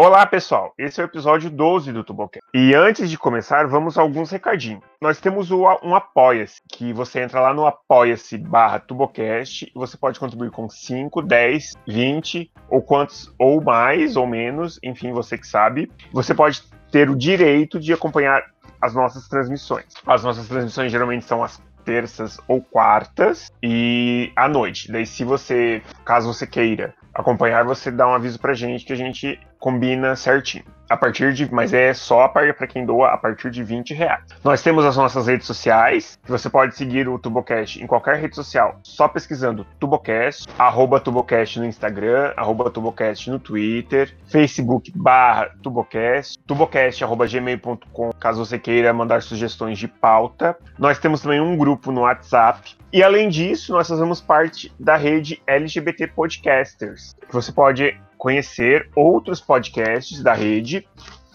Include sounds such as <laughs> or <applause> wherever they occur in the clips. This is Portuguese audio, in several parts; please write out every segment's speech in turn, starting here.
Olá, pessoal. Esse é o episódio 12 do Tubocast. E antes de começar, vamos a alguns recadinhos. Nós temos o, um Apoia-se, que você entra lá no apoia-se barra Tubocast e você pode contribuir com 5, 10, 20 ou quantos, ou mais ou menos, enfim, você que sabe. Você pode ter o direito de acompanhar as nossas transmissões. As nossas transmissões geralmente são as terças ou quartas e à noite. Daí, se você, caso você queira acompanhar, você dá um aviso pra gente que a gente combina certinho. A partir de. Mas é só para quem doa a partir de 20 reais. Nós temos as nossas redes sociais, que você pode seguir o Tubocast em qualquer rede social, só pesquisando Tubocast, arroba Tubocast no Instagram, arroba Tubocast no Twitter, Facebook barra Tubocast, Tubocast gmail.com, caso você queira mandar sugestões de pauta. Nós temos também um grupo no WhatsApp. E além disso, nós fazemos parte da rede LGBT Podcasters, você pode conhecer outros podcasts da rede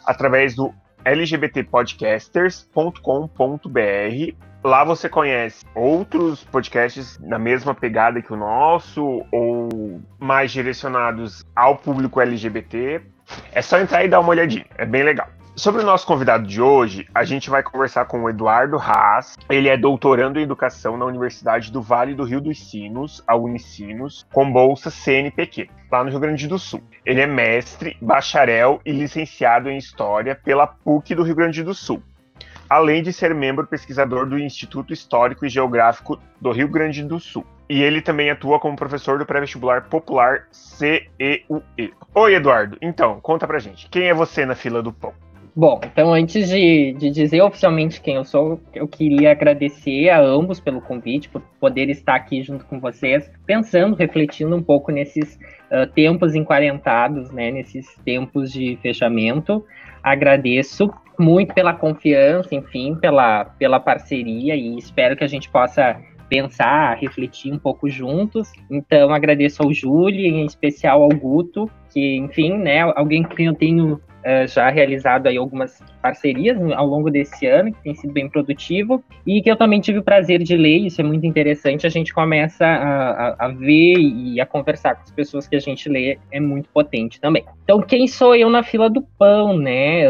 através do lgbtpodcasters.com.br. Lá você conhece outros podcasts na mesma pegada que o nosso ou mais direcionados ao público LGBT. É só entrar e dar uma olhadinha, é bem legal. Sobre o nosso convidado de hoje, a gente vai conversar com o Eduardo Haas. Ele é doutorando em educação na Universidade do Vale do Rio dos Sinos, a Unicinos, com bolsa CNPq, lá no Rio Grande do Sul. Ele é mestre, bacharel e licenciado em História pela PUC do Rio Grande do Sul, além de ser membro pesquisador do Instituto Histórico e Geográfico do Rio Grande do Sul. E ele também atua como professor do pré-vestibular popular CEUE. Oi, Eduardo. Então, conta pra gente, quem é você na fila do pão? Bom, então antes de, de, dizer oficialmente quem eu sou, eu queria agradecer a ambos pelo convite, por poder estar aqui junto com vocês, pensando, refletindo um pouco nesses uh, tempos enquarentados, né, nesses tempos de fechamento. Agradeço muito pela confiança, enfim, pela, pela parceria e espero que a gente possa pensar, refletir um pouco juntos. Então, agradeço ao Júlio, em especial ao Guto, que, enfim, né, alguém que eu tenho uh, já realizado aí algumas parcerias ao longo desse ano, que tem sido bem produtivo, e que eu também tive o prazer de ler, isso é muito interessante, a gente começa a, a, a ver e a conversar com as pessoas que a gente lê, é muito potente também. Então, quem sou eu na fila do pão, né?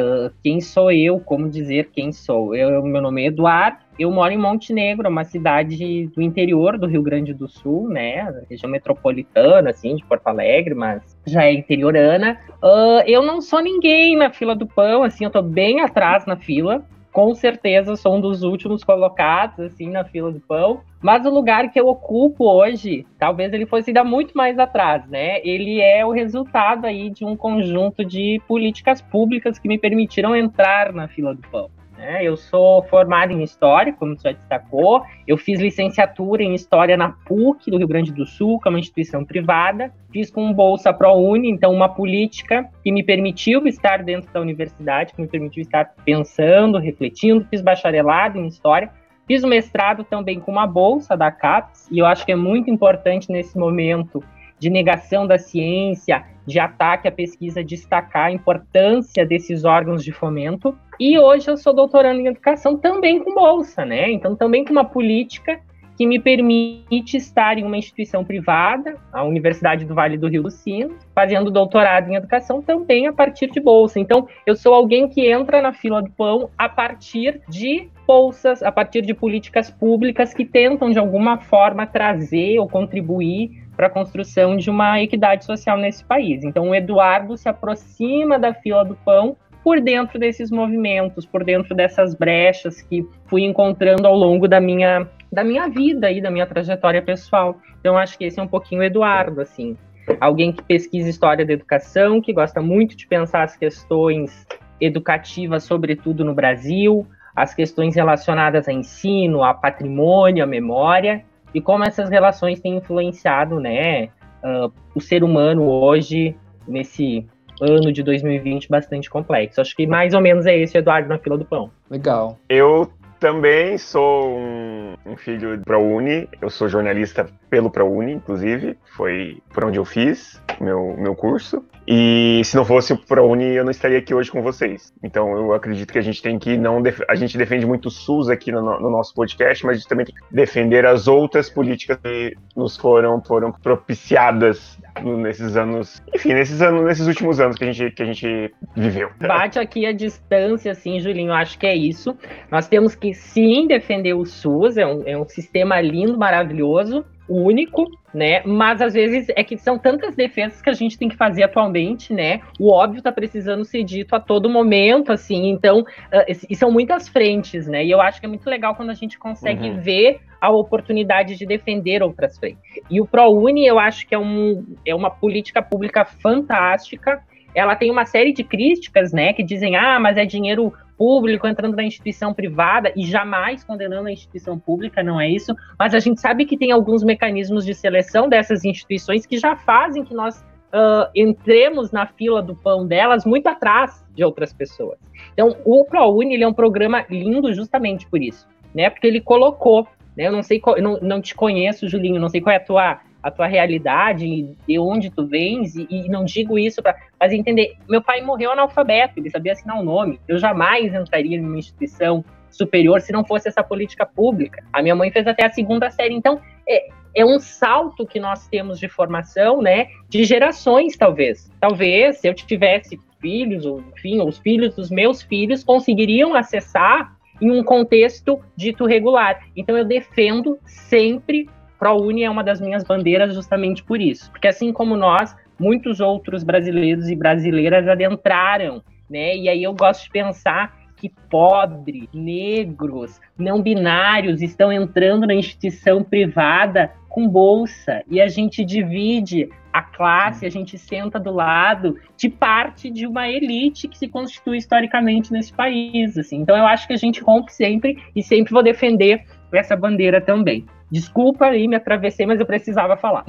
Quem sou eu? Como dizer quem sou? Eu, meu nome é Eduardo, eu moro em Montenegro, uma cidade do interior do Rio Grande do Sul, né? Região metropolitana, assim, de Porto Alegre, mas já é interiorana. Uh, eu não sou ninguém na fila do pão, assim, eu tô bem atrás na fila. Com certeza sou um dos últimos colocados, assim, na fila do pão. Mas o lugar que eu ocupo hoje, talvez ele fosse ainda muito mais atrás, né? Ele é o resultado aí de um conjunto de políticas públicas que me permitiram entrar na fila do pão. Né? Eu sou formado em História, como você já destacou. Eu fiz licenciatura em História na PUC do Rio Grande do Sul, que é uma instituição privada. Fiz com bolsa ProUni, então uma política que me permitiu estar dentro da universidade, que me permitiu estar pensando, refletindo. Fiz bacharelado em História. Fiz o mestrado também com uma bolsa da CAPES, e eu acho que é muito importante nesse momento de negação da ciência, de ataque à pesquisa, destacar a importância desses órgãos de fomento. E hoje eu sou doutorando em educação também com bolsa, né? Então, também com uma política que me permite estar em uma instituição privada, a Universidade do Vale do Rio dos Sinos, fazendo doutorado em educação também a partir de bolsa. Então, eu sou alguém que entra na fila do pão a partir de bolsas, a partir de políticas públicas que tentam, de alguma forma, trazer ou contribuir para a construção de uma equidade social nesse país. Então, o Eduardo se aproxima da fila do pão por dentro desses movimentos, por dentro dessas brechas que fui encontrando ao longo da minha, da minha vida e da minha trajetória pessoal. Então, acho que esse é um pouquinho o Eduardo, assim. Alguém que pesquisa história da educação, que gosta muito de pensar as questões educativas, sobretudo no Brasil, as questões relacionadas a ensino, a patrimônio, a memória, e como essas relações têm influenciado, né, uh, o ser humano hoje nesse ano de 2020 bastante complexo. Acho que mais ou menos é esse Eduardo na fila do pão. Legal. Eu também sou um, um filho do ProUni, eu sou jornalista pelo ProUni, inclusive, foi por onde eu fiz meu, meu curso. E se não fosse o ProUni, eu não estaria aqui hoje com vocês. Então eu acredito que a gente tem que não. Def... A gente defende muito o SUS aqui no, no, nosso podcast, mas a gente também tem que defender as outras políticas que nos foram, foram propiciadas nesses anos. Enfim, nesses anos, nesses últimos anos que a gente, que a gente viveu. Bate aqui a distância, assim, Julinho, acho que é isso. Nós temos que sim defender o SUS, é um, é um sistema lindo, maravilhoso único, né? Mas às vezes é que são tantas defesas que a gente tem que fazer atualmente, né? O óbvio tá precisando ser dito a todo momento, assim. Então, uh, e são muitas frentes, né? E eu acho que é muito legal quando a gente consegue uhum. ver a oportunidade de defender outras frentes. E o ProUni, eu acho que é, um, é uma política pública fantástica. Ela tem uma série de críticas, né? Que dizem, ah, mas é dinheiro público entrando na instituição privada e jamais condenando a instituição pública, não é isso, mas a gente sabe que tem alguns mecanismos de seleção dessas instituições que já fazem que nós uh, entremos na fila do pão delas muito atrás de outras pessoas. Então, o ProUni ele é um programa lindo justamente por isso, né? Porque ele colocou, né? Eu não sei, qual, eu não, não te conheço, Julinho, não sei qual é a tua a tua realidade, de onde tu vens, e, e não digo isso para fazer entender. Meu pai morreu analfabeto, ele sabia assinar o um nome. Eu jamais entraria em uma instituição superior se não fosse essa política pública. A minha mãe fez até a segunda série, então é, é um salto que nós temos de formação, né, de gerações, talvez. Talvez, se eu tivesse filhos, ou enfim, os filhos dos meus filhos conseguiriam acessar em um contexto dito regular. Então eu defendo sempre ProUni é uma das minhas bandeiras justamente por isso. Porque assim como nós, muitos outros brasileiros e brasileiras adentraram, né? E aí eu gosto de pensar que pobres, negros, não binários estão entrando na instituição privada com bolsa e a gente divide a classe, a gente senta do lado de parte de uma elite que se constitui historicamente nesse país, assim. Então eu acho que a gente rompe sempre e sempre vou defender essa bandeira também. Desculpa aí, me atravessei, mas eu precisava falar.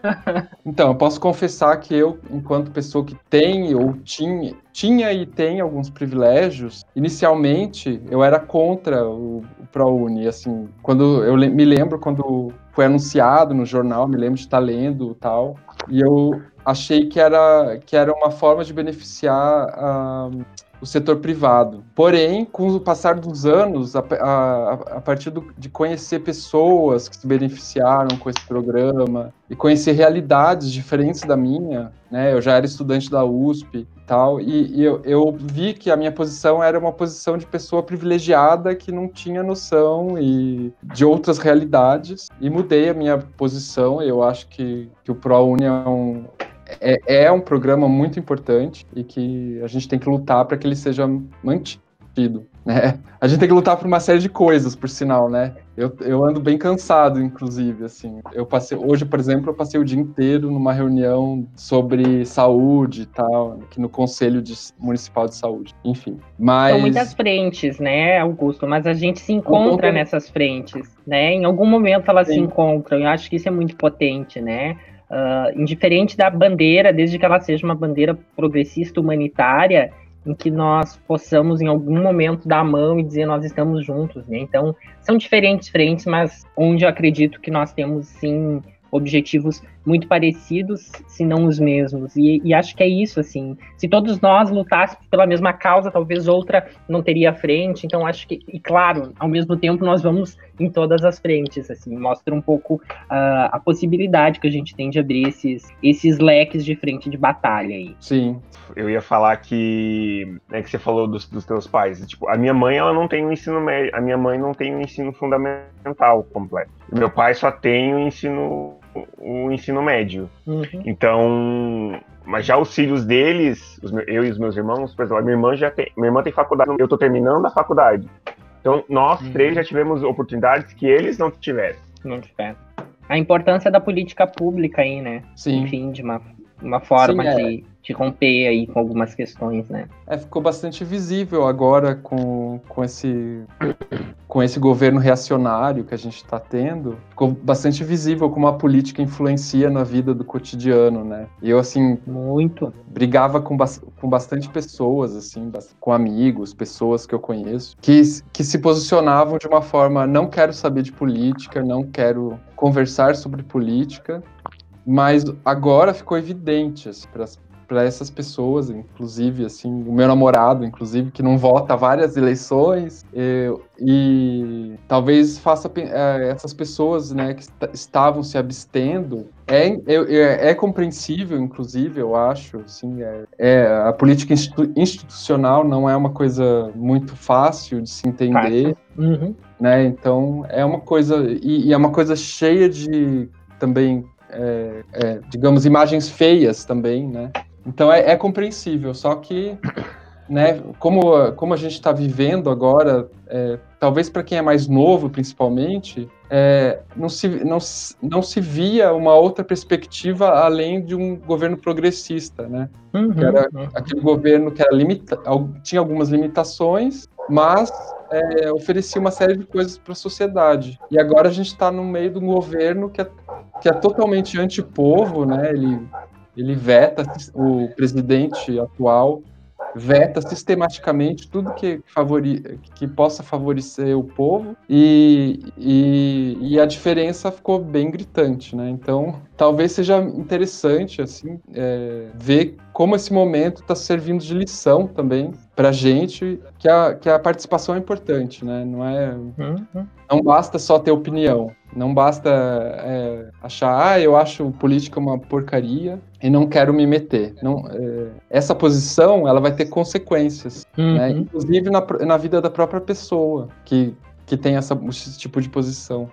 <laughs> então, eu posso confessar que eu, enquanto pessoa que tem ou tinha, tinha e tem alguns privilégios, inicialmente eu era contra o, o ProUni. Assim, quando eu me lembro quando foi anunciado no jornal, me lembro de estar lendo tal, e eu achei que era, que era uma forma de beneficiar uh, o setor privado. Porém, com o passar dos anos, a, a, a partir do, de conhecer pessoas que se beneficiaram com esse programa e conhecer realidades diferentes da minha, né? Eu já era estudante da USP e tal, e, e eu, eu, vi que a minha posição era uma posição de pessoa privilegiada que não tinha noção e de outras realidades, e mudei a minha posição. Eu acho que, que o ProUni é um, é, é um programa muito importante e que a gente tem que lutar para que ele seja mantido. Né? A gente tem que lutar por uma série de coisas, por sinal, né? Eu, eu ando bem cansado, inclusive, assim. Eu passei, hoje, por exemplo, eu passei o dia inteiro numa reunião sobre saúde e tal, aqui no Conselho de, Municipal de Saúde. Enfim, mas... São muitas frentes, né, Augusto? Mas a gente se encontra nessas frentes, né? Em algum momento elas Sim. se encontram. Eu acho que isso é muito potente, né? Uh, indiferente da bandeira, desde que ela seja uma bandeira progressista humanitária, em que nós possamos em algum momento dar a mão e dizer nós estamos juntos, né? Então, são diferentes frentes, mas onde eu acredito que nós temos sim objetivos muito parecidos, se não os mesmos. E, e, acho que é isso, assim. Se todos nós lutássemos pela mesma causa, talvez outra não teria frente. Então, acho que, e claro, ao mesmo tempo, nós vamos em todas as frentes, assim. Mostra um pouco uh, a possibilidade que a gente tem de abrir esses, esses leques de frente de batalha aí. Sim. Eu ia falar que, né, que você falou dos, dos teus pais. Tipo, a minha mãe, ela não tem o um ensino médio, a minha mãe não tem o um ensino fundamental completo. meu pai só tem o ensino o ensino médio. Uhum. Então, mas já os filhos deles, os eu e os meus irmãos, por exemplo, a minha irmã já tem, minha irmã tem faculdade, eu tô terminando a faculdade. Então, nós uhum. três já tivemos oportunidades que eles não tiveram. Não tiveram. A importância da política pública aí, né? Sim. Enfim, de uma, uma forma Sim, é. de romper aí com algumas questões, né? É, ficou bastante visível agora com, com, esse, com esse governo reacionário que a gente está tendo. Ficou bastante visível como a política influencia na vida do cotidiano, né? E eu, assim... Muito. Brigava com, ba com bastante pessoas, assim, com amigos, pessoas que eu conheço, que, que se posicionavam de uma forma, não quero saber de política, não quero conversar sobre política, mas agora ficou evidente assim, para essas pessoas, inclusive, assim, o meu namorado, inclusive, que não vota várias eleições, eu, e talvez faça é, essas pessoas, né, que estavam se abstendo, é, é, é, compreensível, inclusive, eu acho, assim, é, é, a política institucional não é uma coisa muito fácil de se entender, uhum. né, então é uma coisa, e, e é uma coisa cheia de também é, é, digamos, imagens feias também, né? Então é, é compreensível, só que, né, como, como a gente está vivendo agora, é, talvez para quem é mais novo, principalmente, é, não, se, não, não se via uma outra perspectiva além de um governo progressista, né? Uhum, que era uhum. aquele governo que limita, tinha algumas limitações, mas é, oferecia uma série de coisas para a sociedade. E agora a gente está no meio de um governo que é, que é totalmente antipovo, né? Ele, ele veta o presidente atual veta sistematicamente tudo que, favori, que possa favorecer o povo e, e, e, a diferença ficou bem gritante, né? Então, talvez seja interessante, assim, é, ver como esse momento está servindo de lição também para gente, que a, que a participação é importante, né? Não é... Uhum. Não basta só ter opinião, não basta é, achar, ah, eu acho política uma porcaria e não quero me meter. Não, é, essa posição ela vai ter consequências, né? uhum. né? inclusive na, na vida da própria pessoa que, que tem essa, esse tipo de posição.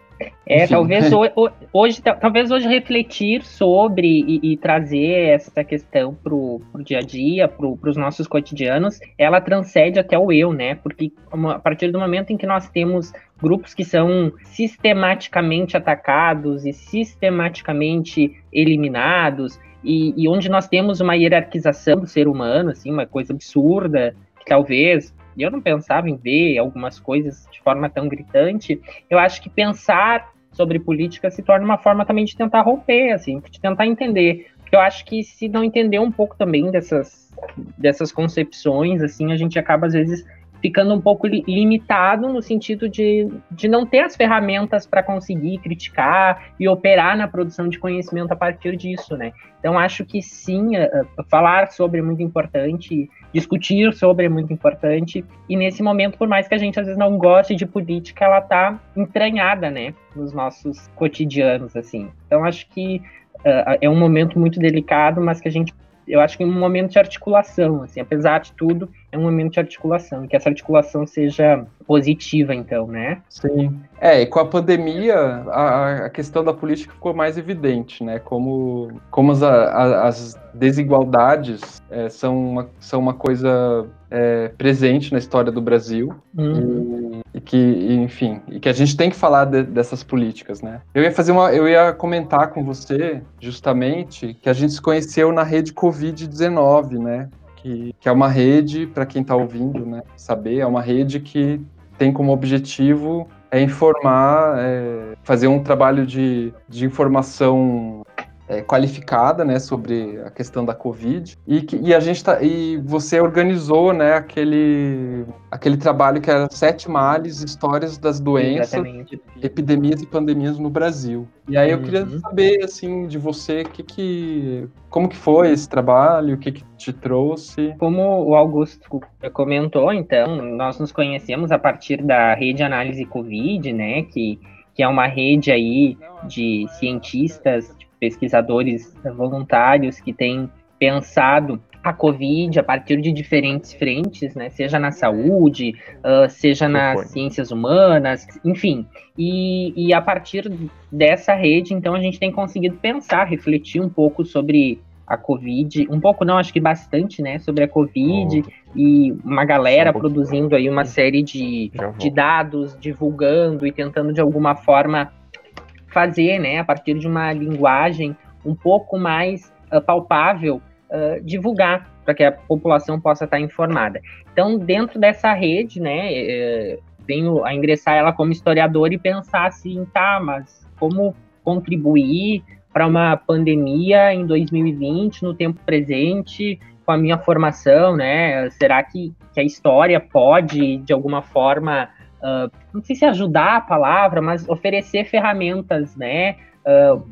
É, talvez <laughs> hoje, talvez hoje refletir sobre e, e trazer essa questão para o dia a dia, para os nossos cotidianos, ela transcende até o eu, né? Porque a partir do momento em que nós temos grupos que são sistematicamente atacados e sistematicamente eliminados, e, e onde nós temos uma hierarquização do ser humano, assim, uma coisa absurda, que talvez eu não pensava em ver algumas coisas de forma tão gritante, eu acho que pensar sobre política se torna uma forma também de tentar romper, assim, de tentar entender. Porque eu acho que se não entender um pouco também dessas, dessas concepções, assim, a gente acaba às vezes ficando um pouco limitado no sentido de, de não ter as ferramentas para conseguir criticar e operar na produção de conhecimento a partir disso, né? Então acho que sim, falar sobre é muito importante, discutir sobre é muito importante e nesse momento, por mais que a gente às vezes não goste de política, ela está entranhada, né, nos nossos cotidianos, assim. Então acho que uh, é um momento muito delicado, mas que a gente eu acho que é um momento de articulação, assim, apesar de tudo, é um momento de articulação, que essa articulação seja positiva, então, né? Sim. É, e com a pandemia, a, a questão da política ficou mais evidente, né? Como, como as, as desigualdades é, são, uma, são uma coisa é, presente na história do Brasil. Uhum. E, e, que, enfim, e que a gente tem que falar de, dessas políticas, né? Eu ia fazer uma, eu ia comentar com você, justamente, que a gente se conheceu na rede Covid-19, né? Que, que é uma rede, para quem está ouvindo, né, saber, é uma rede que tem como objetivo é informar, é, fazer um trabalho de, de informação é, qualificada, né, sobre a questão da Covid e, que, e a gente tá, e você organizou, né, aquele aquele trabalho que era sete males, histórias das doenças, Exatamente. epidemias e pandemias no Brasil. E aí eu uhum. queria saber assim de você que que como que foi esse trabalho, o que que te trouxe? Como o Augusto comentou, então nós nos conhecemos a partir da rede análise Covid, né, que que é uma rede aí de cientistas, pesquisadores voluntários que têm pensado a Covid a partir de diferentes frentes, né? Seja na saúde, uh, seja nas ciências humanas, enfim. E, e a partir dessa rede, então, a gente tem conseguido pensar, refletir um pouco sobre a Covid, um pouco não, acho que bastante, né, sobre a Covid oh. e uma galera um produzindo aí uma série de, de dados, divulgando e tentando de alguma forma fazer, né, a partir de uma linguagem um pouco mais uh, palpável, uh, divulgar para que a população possa estar informada. Então, dentro dessa rede, né, eh, venho a ingressar ela como historiador e pensar assim, tá, mas como contribuir para uma pandemia em 2020, no tempo presente, com a minha formação, né? Será que, que a história pode, de alguma forma, uh, não sei se ajudar a palavra, mas oferecer ferramentas, né? Uh,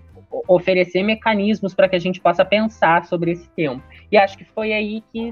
oferecer mecanismos para que a gente possa pensar sobre esse tempo. E acho que foi aí que,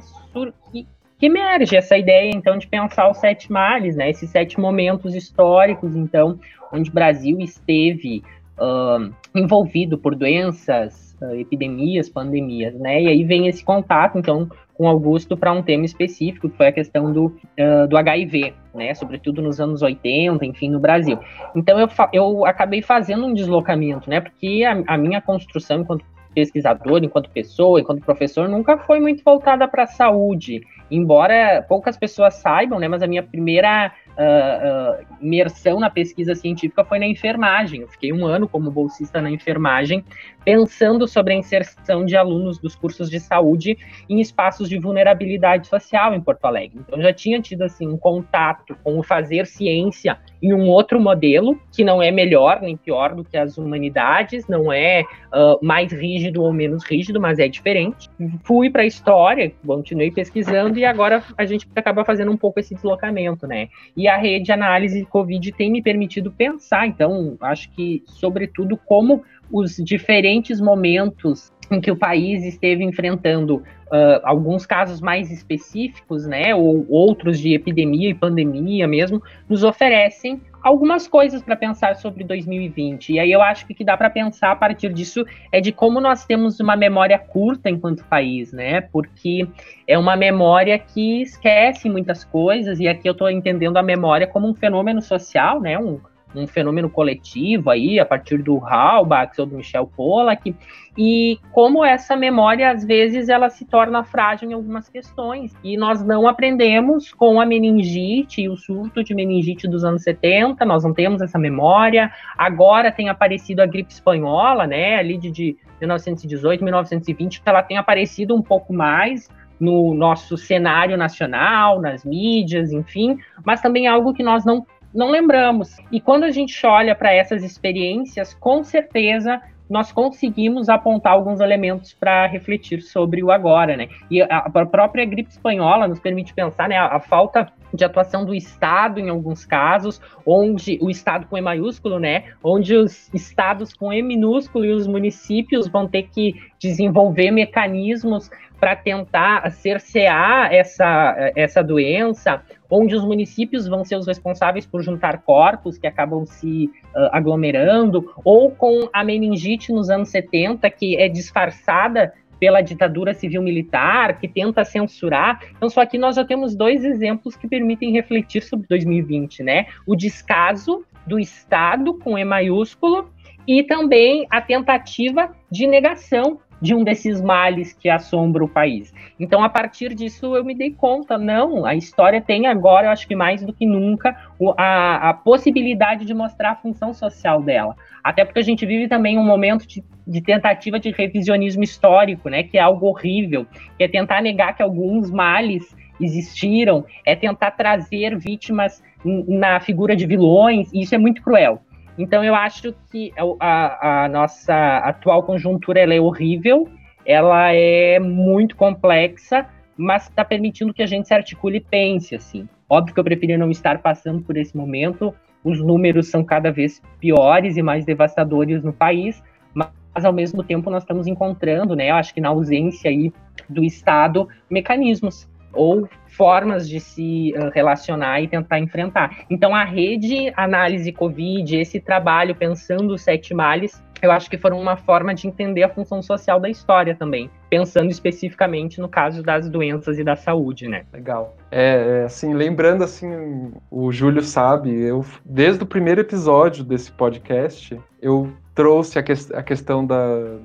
que, que emerge essa ideia, então, de pensar os sete males, né? Esses sete momentos históricos, então, onde o Brasil esteve uh, envolvido por doenças, epidemias, pandemias, né? E aí vem esse contato, então, com Augusto para um tema específico, que foi a questão do, uh, do HIV, né? Sobretudo nos anos 80, enfim, no Brasil. Então, eu, eu acabei fazendo um deslocamento, né? Porque a, a minha construção enquanto pesquisador, enquanto pessoa, enquanto professor, nunca foi muito voltada para a saúde. Embora poucas pessoas saibam, né, mas a minha primeira uh, uh, imersão na pesquisa científica foi na enfermagem. Eu fiquei um ano como bolsista na enfermagem, pensando sobre a inserção de alunos dos cursos de saúde em espaços de vulnerabilidade social em Porto Alegre. Então, já tinha tido assim um contato com o fazer ciência em um outro modelo, que não é melhor nem pior do que as humanidades, não é uh, mais rígido ou menos rígido, mas é diferente. Fui para a história, continuei pesquisando e agora a gente acaba fazendo um pouco esse deslocamento, né? E a rede de análise de Covid tem me permitido pensar, então, acho que, sobretudo, como os diferentes momentos em que o país esteve enfrentando uh, alguns casos mais específicos, né, ou outros de epidemia e pandemia mesmo, nos oferecem algumas coisas para pensar sobre 2020. E aí eu acho que que dá para pensar a partir disso é de como nós temos uma memória curta enquanto país, né? Porque é uma memória que esquece muitas coisas, e aqui eu estou entendendo a memória como um fenômeno social, né? Um, um fenômeno coletivo aí, a partir do Halbach ou do Michel Pollack, e como essa memória, às vezes, ela se torna frágil em algumas questões. E nós não aprendemos com a meningite e o surto de meningite dos anos 70, nós não temos essa memória. Agora tem aparecido a gripe espanhola, né, ali de, de 1918, 1920, que ela tem aparecido um pouco mais, no nosso cenário nacional, nas mídias, enfim, mas também algo que nós não não lembramos. E quando a gente olha para essas experiências, com certeza nós conseguimos apontar alguns elementos para refletir sobre o agora, né? E a, própria gripe espanhola nos permite pensar, né, a, falta de atuação do Estado em alguns casos, onde o Estado com E maiúsculo, né, onde os estados com E minúsculo e os municípios vão ter que desenvolver mecanismos para tentar cercear essa, essa doença, onde os municípios vão ser os responsáveis por juntar corpos que acabam se uh, aglomerando, ou com a meningite nos anos 70, que é disfarçada pela ditadura civil-militar, que tenta censurar. Então, só que nós já temos dois exemplos que permitem refletir sobre 2020, né? O descaso do Estado, com E maiúsculo, e também a tentativa de negação de um desses males que assombra o país. Então, a partir disso, eu me dei conta, não, a história tem agora, eu acho que mais do que nunca, a, a possibilidade de mostrar a função social dela. Até porque a gente vive também um momento de, de, tentativa de revisionismo histórico, né, que é algo horrível, que é tentar negar que alguns males existiram, é tentar trazer vítimas na figura de vilões, e isso é muito cruel. Então eu acho que a, a nossa atual conjuntura é horrível, ela é muito complexa, mas está permitindo que a gente se articule e pense assim. Óbvio que eu preferia não estar passando por esse momento. Os números são cada vez piores e mais devastadores no país, mas ao mesmo tempo nós estamos encontrando, né, eu acho que na ausência aí do Estado, mecanismos ou formas de se uh, relacionar e tentar enfrentar. Então, a rede análise Covid, esse trabalho pensando os sete males, eu acho que foram uma forma de entender a função social da história também, pensando especificamente no caso das doenças e da saúde, né? Legal. É, é assim, lembrando assim, o Júlio sabe, eu desde o primeiro episódio desse podcast, eu trouxe a, que, a questão da,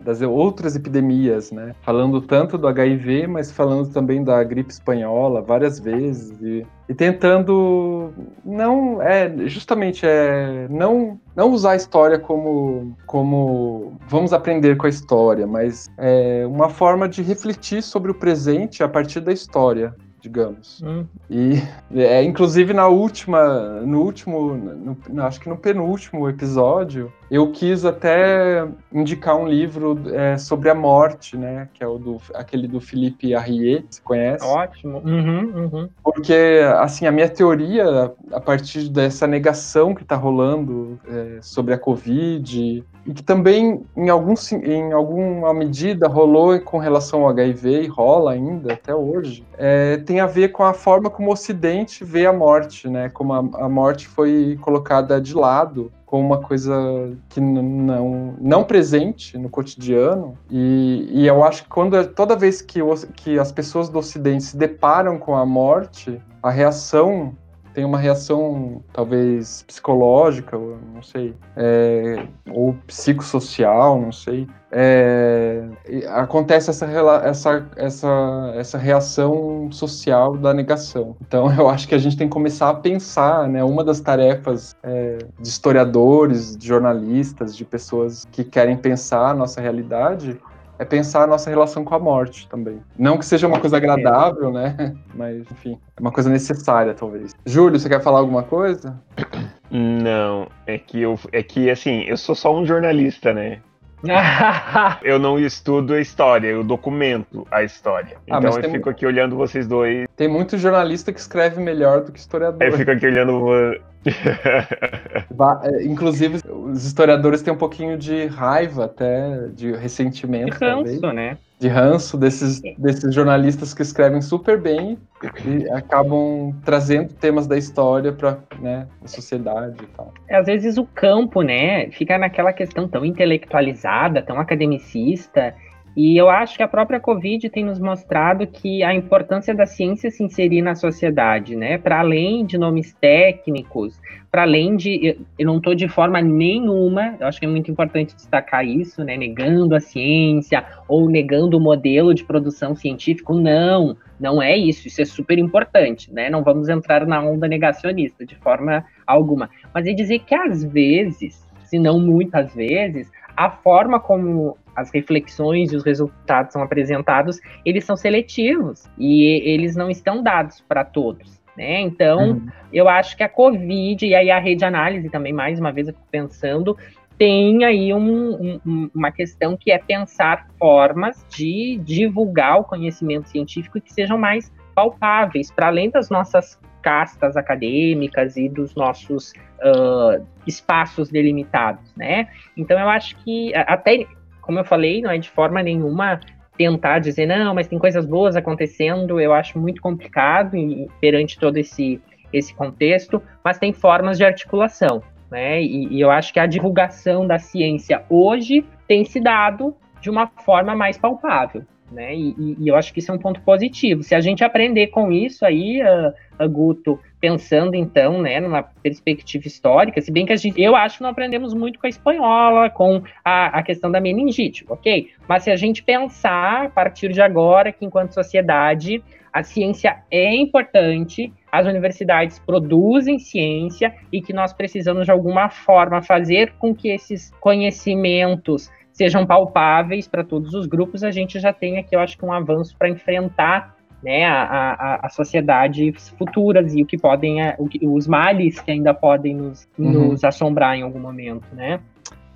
das outras epidemias, né? Falando tanto do HIV, mas falando também da gripe espanhola várias vezes e, e tentando não é justamente é não não usar a história como como vamos aprender com a história, mas é uma forma de refletir sobre o presente a partir da história digamos. Hum. E é, inclusive na última, no último, no, acho que no penúltimo episódio, eu quis até indicar um livro é, sobre a morte, né? Que é o do aquele do Felipe Arrier, você conhece? Ótimo. Uhum, uhum. Porque assim a minha teoria a partir dessa negação que está rolando é, sobre a Covid e que também, em, algum, em alguma medida, rolou com relação ao HIV e rola ainda até hoje, é, tem a ver com a forma como o Ocidente vê a morte, né? Como a, a morte foi colocada de lado como uma coisa que não, não presente no cotidiano. E, e eu acho que quando, toda vez que, que as pessoas do Ocidente se deparam com a morte, a reação tem uma reação talvez psicológica, não sei, é, ou psicossocial, não sei. É, acontece essa, essa, essa, essa reação social da negação. Então, <laughs> eu acho que a gente tem que começar a pensar, né? Uma das tarefas é, de historiadores, de jornalistas, de pessoas que querem pensar a nossa realidade é pensar a nossa relação com a morte também. Não que seja uma coisa agradável, né? <laughs> Mas, enfim, é uma coisa necessária, talvez. Júlio, você quer falar alguma coisa? Não, é que eu, é que assim, eu sou só um jornalista, né? <laughs> eu não estudo a história, eu documento a história. Ah, então eu tem... fico aqui olhando vocês dois. Tem muito jornalista que escreve melhor do que historiador. Eu fico aqui olhando <laughs> É, inclusive, os historiadores têm um pouquinho de raiva até, de ressentimento. De ranço, talvez, né? De ranço desses, desses jornalistas que escrevem super bem e acabam trazendo temas da história para né, a sociedade e tal. Às vezes o campo, né, fica naquela questão tão intelectualizada, tão academicista, e eu acho que a própria Covid tem nos mostrado que a importância da ciência se inserir na sociedade, né? Para além de nomes técnicos, para além de. Eu não estou de forma nenhuma, eu acho que é muito importante destacar isso, né? Negando a ciência ou negando o modelo de produção científico. Não, não é isso. Isso é super importante, né? Não vamos entrar na onda negacionista de forma alguma. Mas é dizer que às vezes, se não muitas vezes, a forma como as reflexões e os resultados são apresentados, eles são seletivos e eles não estão dados para todos. Né? Então, uhum. eu acho que a Covid e aí a rede análise também, mais uma vez, eu fico pensando, tem aí um, um, uma questão que é pensar formas de divulgar o conhecimento científico que sejam mais palpáveis, para além das nossas castas acadêmicas e dos nossos uh, espaços delimitados, né? Então eu acho que até como eu falei, não é de forma nenhuma tentar dizer, não, mas tem coisas boas acontecendo, eu acho muito complicado perante todo esse, esse contexto, mas tem formas de articulação, né? E, e eu acho que a divulgação da ciência hoje tem se dado de uma forma mais palpável. Né? E, e, eu acho que isso é um ponto positivo. Se a gente aprender com isso aí, uh, uh, Guto, pensando então, né, numa perspectiva histórica, se bem que a gente, eu acho que não aprendemos muito com a espanhola, com a, a questão da meningite, ok? Mas se a gente pensar a partir de agora que enquanto sociedade a ciência é importante, as universidades produzem ciência e que nós precisamos de alguma forma fazer com que esses conhecimentos sejam palpáveis para todos os grupos, a gente já tem aqui, eu acho que um avanço para enfrentar né, a, a, a sociedades futuras e o que podem, o que, os males que ainda podem nos, uhum. nos assombrar em algum momento, né?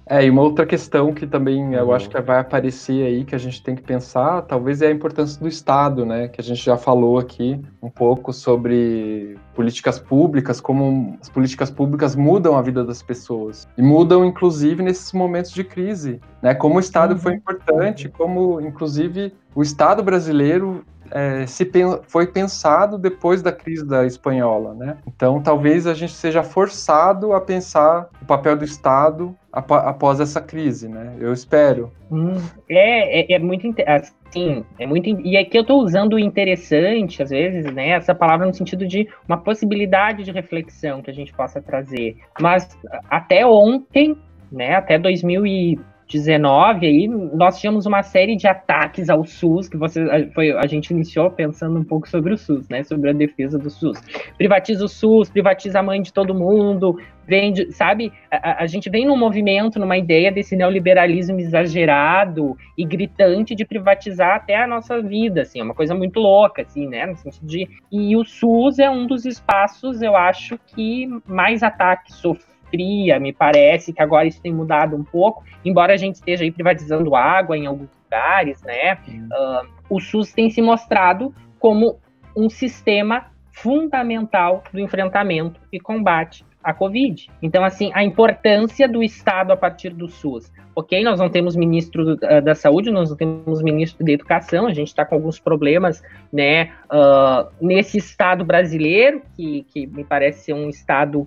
É, e uma outra questão que também eu acho que vai aparecer aí, que a gente tem que pensar, talvez é a importância do Estado, né? Que a gente já falou aqui um pouco sobre políticas públicas, como as políticas públicas mudam a vida das pessoas. E mudam, inclusive, nesses momentos de crise, né? Como o Estado foi uhum. importante, como, inclusive, o Estado brasileiro é, se foi pensado depois da crise da espanhola, né? Então, talvez a gente seja forçado a pensar o papel do Estado após essa crise, né? Eu espero. Hum, é, é, é, muito assim, é muito e aqui eu estou usando interessante às vezes, né? Essa palavra no sentido de uma possibilidade de reflexão que a gente possa trazer. Mas até ontem, né? Até 2000 e 19 aí, nós tínhamos uma série de ataques ao SUS, que você, foi, a gente iniciou pensando um pouco sobre o SUS, né? Sobre a defesa do SUS. Privatiza o SUS, privatiza a mãe de todo mundo, vende, sabe? A, a gente vem num movimento, numa ideia desse neoliberalismo exagerado e gritante de privatizar até a nossa vida, assim, é uma coisa muito louca, assim, né? No sentido de. E o SUS é um dos espaços, eu acho, que mais ataques sofreu fria, me parece que agora isso tem mudado um pouco, embora a gente esteja aí privatizando água em alguns lugares, né? Uh, o SUS tem se mostrado como um sistema fundamental do enfrentamento e combate a Covid. Então, assim, a importância do Estado a partir do SUS. Ok, nós não temos ministro uh, da saúde, nós não temos ministro da educação, a gente está com alguns problemas, né, uh, nesse Estado brasileiro, que, que me parece ser um Estado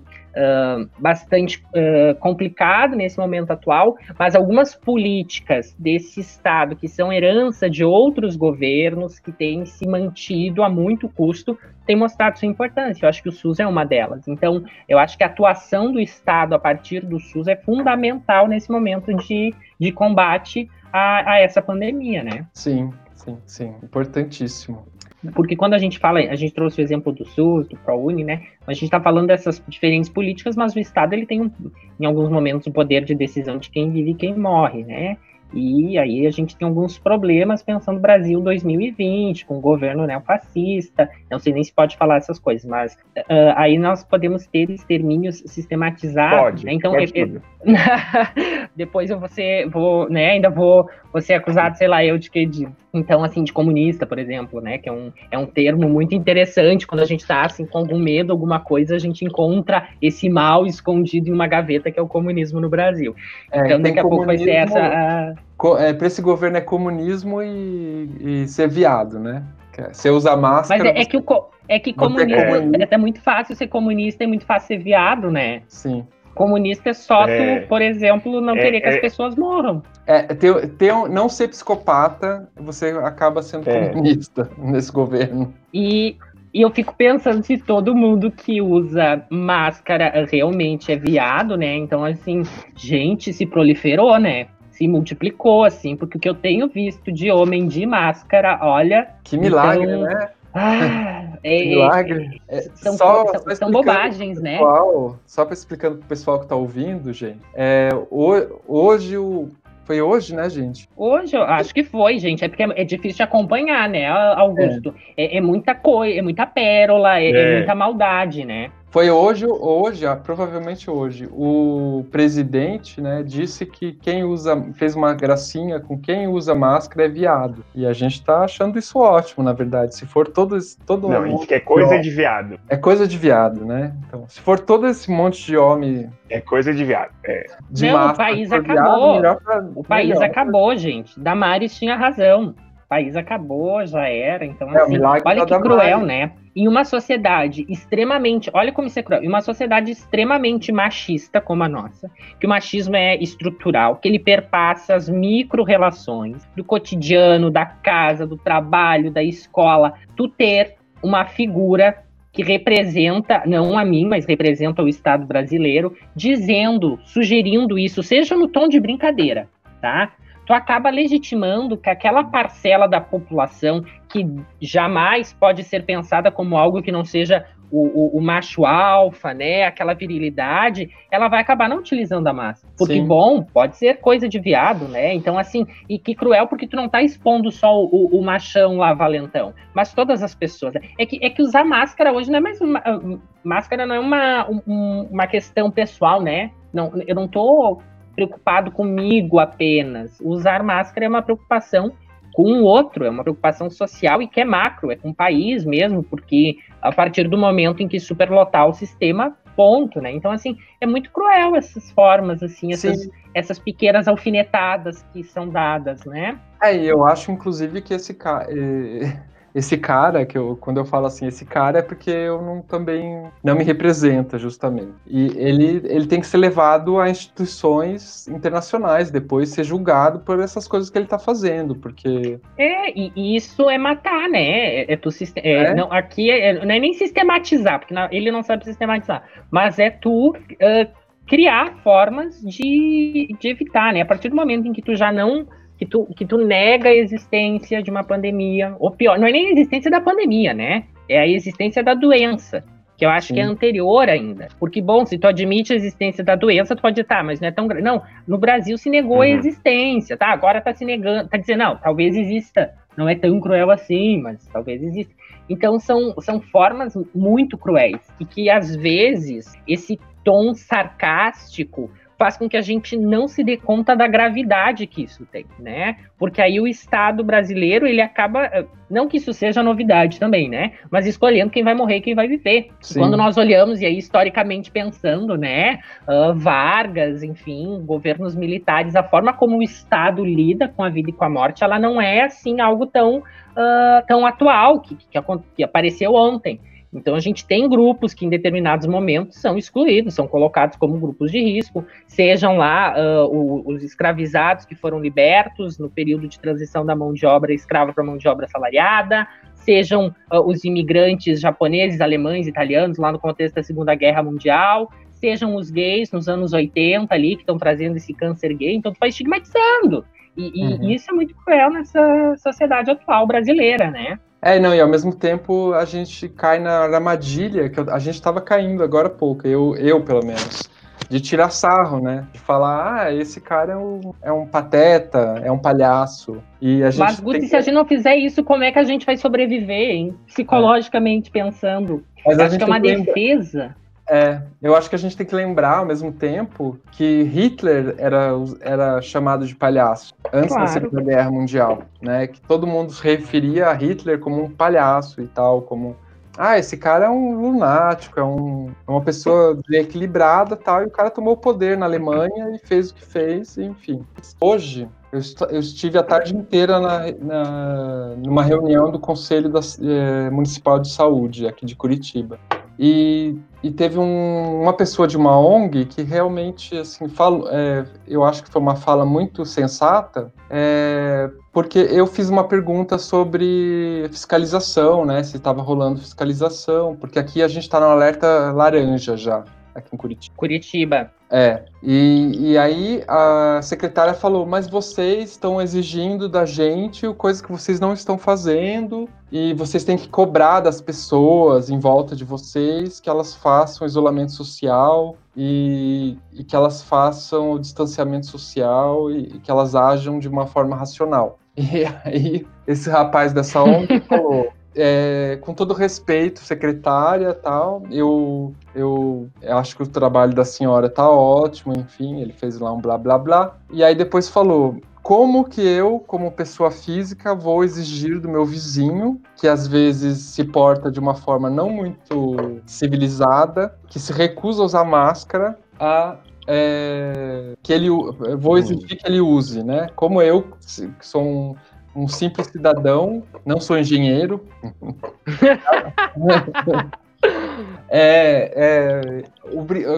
bastante uh, complicado nesse momento atual, mas algumas políticas desse Estado que são herança de outros governos que têm se mantido a muito custo têm mostrado sua importância. Eu acho que o SUS é uma delas. Então, eu acho que a atuação do Estado a partir do SUS é fundamental nesse momento de, de combate a, a essa pandemia, né? Sim, sim, sim. Importantíssimo. Porque quando a gente fala, a gente trouxe o exemplo do SUS, do ProUni, né? A gente está falando dessas diferentes políticas, mas o Estado ele tem, um, em alguns momentos, o poder de decisão de quem vive e quem morre, né? E aí a gente tem alguns problemas pensando no Brasil 2020, com o governo neofascista, não sei nem se pode falar essas coisas, mas uh, aí nós podemos ter extermínios sistematizados. Pode, né? Então, pode <laughs> depois eu vou ser, vou, né, ainda vou, vou ser acusado, sei lá, eu de que de, então, assim, de comunista, por exemplo, né, que é um, é um termo muito interessante, quando a gente está, assim, com algum medo, alguma coisa, a gente encontra esse mal escondido em uma gaveta, que é o comunismo no Brasil. É, então, daqui a pouco vai ser essa... A, é, para esse governo é comunismo e, e, ser viado, né? Você usa máscara. Mas é, é que, o, é que comunismo é, é, muito fácil ser comunista e muito fácil ser viado, né? Sim. Comunista é só é, tu, por exemplo, não querer que as pessoas morram. É, ter, ter, não ser psicopata, você acaba sendo comunista <laughs> nesse governo. E e eu fico pensando se todo mundo que usa máscara realmente é viado, né? Então, assim, gente, se proliferou, né? Se multiplicou, assim, porque o que eu tenho visto de homem de máscara, olha. Que milagre, então... né? Ah, <laughs> é, milagre. É, são, só, são, só são bobagens, né? Pessoal, só para explicando para o pessoal que está ouvindo, gente, é, hoje o foi hoje, né, gente? Hoje, eu acho que foi, gente. É porque é difícil de acompanhar, né, Augusto? É, é, é muita coisa, é muita pérola, é, é, muita maldade, né? Foi hoje, hoje, ah, provavelmente hoje, o presidente, né, disse que quem usa, fez uma gracinha com quem usa máscara é viado. E a gente tá achando isso ótimo, na verdade. Se for todo, todo Não, mundo, que é coisa de viado. É coisa de viado, né? Então, se for todo esse monte de homem. É coisa de viado. É. De Não, máscara, o país acabou. Viado, pra, o país melhor. acabou, gente. Damares tinha razão país acabou, já era. Então, é, assim, olha que cruel, né? Em uma sociedade extremamente. Olha como isso é cruel. Em uma sociedade extremamente machista como a nossa, que o machismo é estrutural, que ele perpassa as micro-relações do cotidiano, da casa, do trabalho, da escola. Tu ter uma figura que representa, não a mim, mas representa o Estado brasileiro, dizendo, sugerindo isso, seja no tom de brincadeira, tá? tu acaba legitimando que aquela parcela da população que jamais pode ser pensada como algo que não seja o, o, o, macho alfa, né, aquela virilidade, ela vai acabar não utilizando a massa. Porque, Sim. bom, pode ser coisa de viado, né? Então, assim, e que cruel porque tu não tá expondo só o, o machão lá valentão, mas todas as pessoas. É que, é que usar máscara hoje não é mais uma. Máscara não é uma, um, uma questão pessoal, né? Não, eu não tô preocupado comigo apenas. Usar máscara é uma preocupação com o outro, é uma preocupação social e que é macro, é com o país mesmo, porque a partir do momento em que superlotar o sistema, ponto, né? Então, assim, é muito cruel essas formas, assim, essas, essas pequenas alfinetadas que são dadas, né? É, eu acho, inclusive, que esse cara. Eh, esse cara, que eu, quando eu falo assim, esse cara é porque eu não também não me representa, justamente. E ele, ele tem que ser levado a instituições internacionais, depois ser julgado por essas coisas que ele está fazendo, porque. É, e isso é matar, né? É, é tu, é, é? Não, aqui é, não é nem sistematizar, porque ele não sabe sistematizar, mas é tu. Uh, criar formas de, de evitar, né? A partir do momento em que tu já não que tu, que tu nega a existência de uma pandemia, ou pior, não é nem a existência da pandemia, né? É a existência da doença, que eu acho Sim. que é anterior ainda. Porque, bom, se tu admite a existência da doença, tu pode, tá, mas não é tão grande. Não, no Brasil se negou uhum. a existência, tá? Agora tá se negando, tá dizendo, não, talvez exista. Não é tão cruel assim, mas talvez exista. Então são, são formas muito cruéis e que às vezes esse tom sarcástico faz com que a gente não se dê conta da gravidade que isso tem, né? Porque aí o Estado brasileiro, ele acaba, eh, não que isso seja novidade também, né? Mas escolhendo quem vai morrer e quem vai viver. Quando nós olhamos, e aí historicamente pensando, né? Uh, Vargas, enfim, governos militares, a forma como o Estado lida com a vida e com a morte, ela não é, assim, algo tão, uh, tão atual, que, que, que apareceu ontem. Então, a gente tem grupos que, em determinados momentos, são excluídos, são colocados como grupos de risco, sejam lá uh, os escravizados que foram libertos no período de transição da mão de obra escrava para mão de obra assalariada, sejam uh, os imigrantes japoneses, alemães, italianos, lá no contexto da Segunda Guerra Mundial, sejam os gays nos anos 80 ali, que estão trazendo esse câncer gay, então tu vai estigmatizando. E, uhum. e, isso é muito cruel nessa sociedade atual brasileira, né? É, não, e ao mesmo tempo a gente cai na armadilha que a gente estava caindo agora há pouco, eu, eu pelo menos, de tirar sarro, né? De falar, ah, esse cara é um, é um pateta, é um palhaço. E a gente Mas, Guti, que... se a gente não fizer isso, como é que a gente vai sobreviver, hein? Psicologicamente é. pensando. Mas Acho que é uma defesa. É, eu acho que a gente tem que lembrar ao mesmo tempo que Hitler era, era chamado de palhaço antes claro. da Segunda Guerra Mundial, né? Que todo mundo se referia a Hitler como um palhaço e tal, como ah, esse cara é um lunático, é, um, é uma pessoa desequilibrada tal, e o cara tomou o poder na Alemanha e fez o que fez, enfim. Hoje, eu, eu estive a tarde inteira na, na, numa reunião do Conselho da, eh, Municipal de Saúde, aqui de Curitiba. E, e teve um, uma pessoa de uma ONG que realmente, assim, falo, é, eu acho que foi uma fala muito sensata, é, porque eu fiz uma pergunta sobre fiscalização, né, se estava rolando fiscalização, porque aqui a gente está no alerta laranja já aqui em Curitiba. Curitiba. É, e, e aí a secretária falou, mas vocês estão exigindo da gente coisa que vocês não estão fazendo e vocês têm que cobrar das pessoas em volta de vocês que elas façam isolamento social e, e que elas façam o distanciamento social e, e que elas ajam de uma forma racional. <laughs> E aí esse rapaz dessa <laughs> ONG falou é, com todo respeito, secretária tal, eu, eu acho que o trabalho da senhora tá ótimo, enfim, ele fez lá um blá blá blá. E aí depois falou: como que eu, como pessoa física, vou exigir do meu vizinho, que às vezes se porta de uma forma não muito civilizada, que se recusa a usar máscara, a é, que ele vou exigir que ele use, né? Como eu, que sou um um simples cidadão, não sou engenheiro. <laughs> é, é,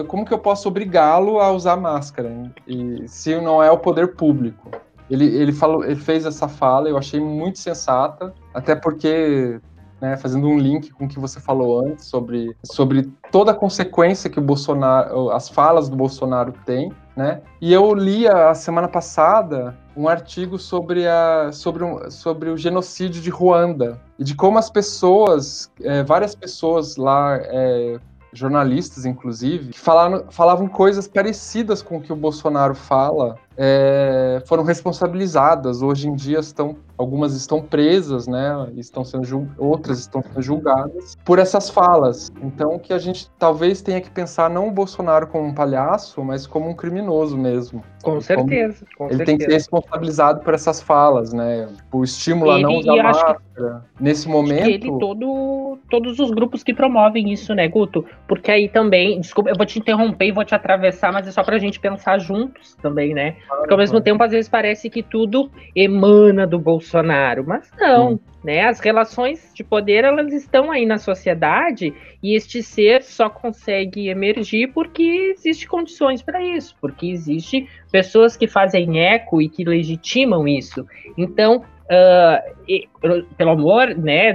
como que eu posso obrigá-lo a usar máscara? E se não é o poder público? Ele, ele, falou, ele fez essa fala, eu achei muito sensata, até porque né, fazendo um link com o que você falou antes sobre, sobre toda a consequência que o Bolsonaro, as falas do Bolsonaro têm, né? E eu li a semana passada um artigo sobre, a, sobre, um, sobre o genocídio de Ruanda e de como as pessoas, é, várias pessoas lá, é, jornalistas inclusive, falaram, falavam coisas parecidas com o que o Bolsonaro fala é, foram responsabilizadas. Hoje em dia estão, algumas estão presas, né? Estão sendo outras estão sendo julgadas por essas falas. Então que a gente talvez tenha que pensar não o Bolsonaro como um palhaço, mas como um criminoso mesmo. Com certeza. Com ele certeza. tem que ser responsabilizado por essas falas, né? O estímulo ele, a não usar máscara. Que, Nesse momento. ele todo, todos os grupos que promovem isso, né, Guto? Porque aí também, desculpa, eu vou te interromper e vou te atravessar, mas é só pra gente pensar juntos também, né? Porque ao mesmo tempo, às vezes, parece que tudo emana do Bolsonaro, mas não. Hum. Né? As relações de poder elas estão aí na sociedade e este ser só consegue emergir porque existe condições para isso, porque existe pessoas que fazem eco e que legitimam isso. Então, Uh, e, pelo amor né,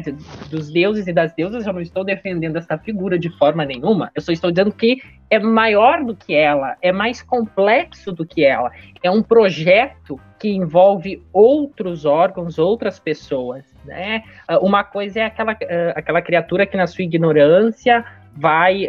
dos deuses e das deusas, eu não estou defendendo essa figura de forma nenhuma. Eu só estou dizendo que é maior do que ela, é mais complexo do que ela. É um projeto que envolve outros órgãos, outras pessoas. Né? Uh, uma coisa é aquela, uh, aquela criatura que, na sua ignorância, vai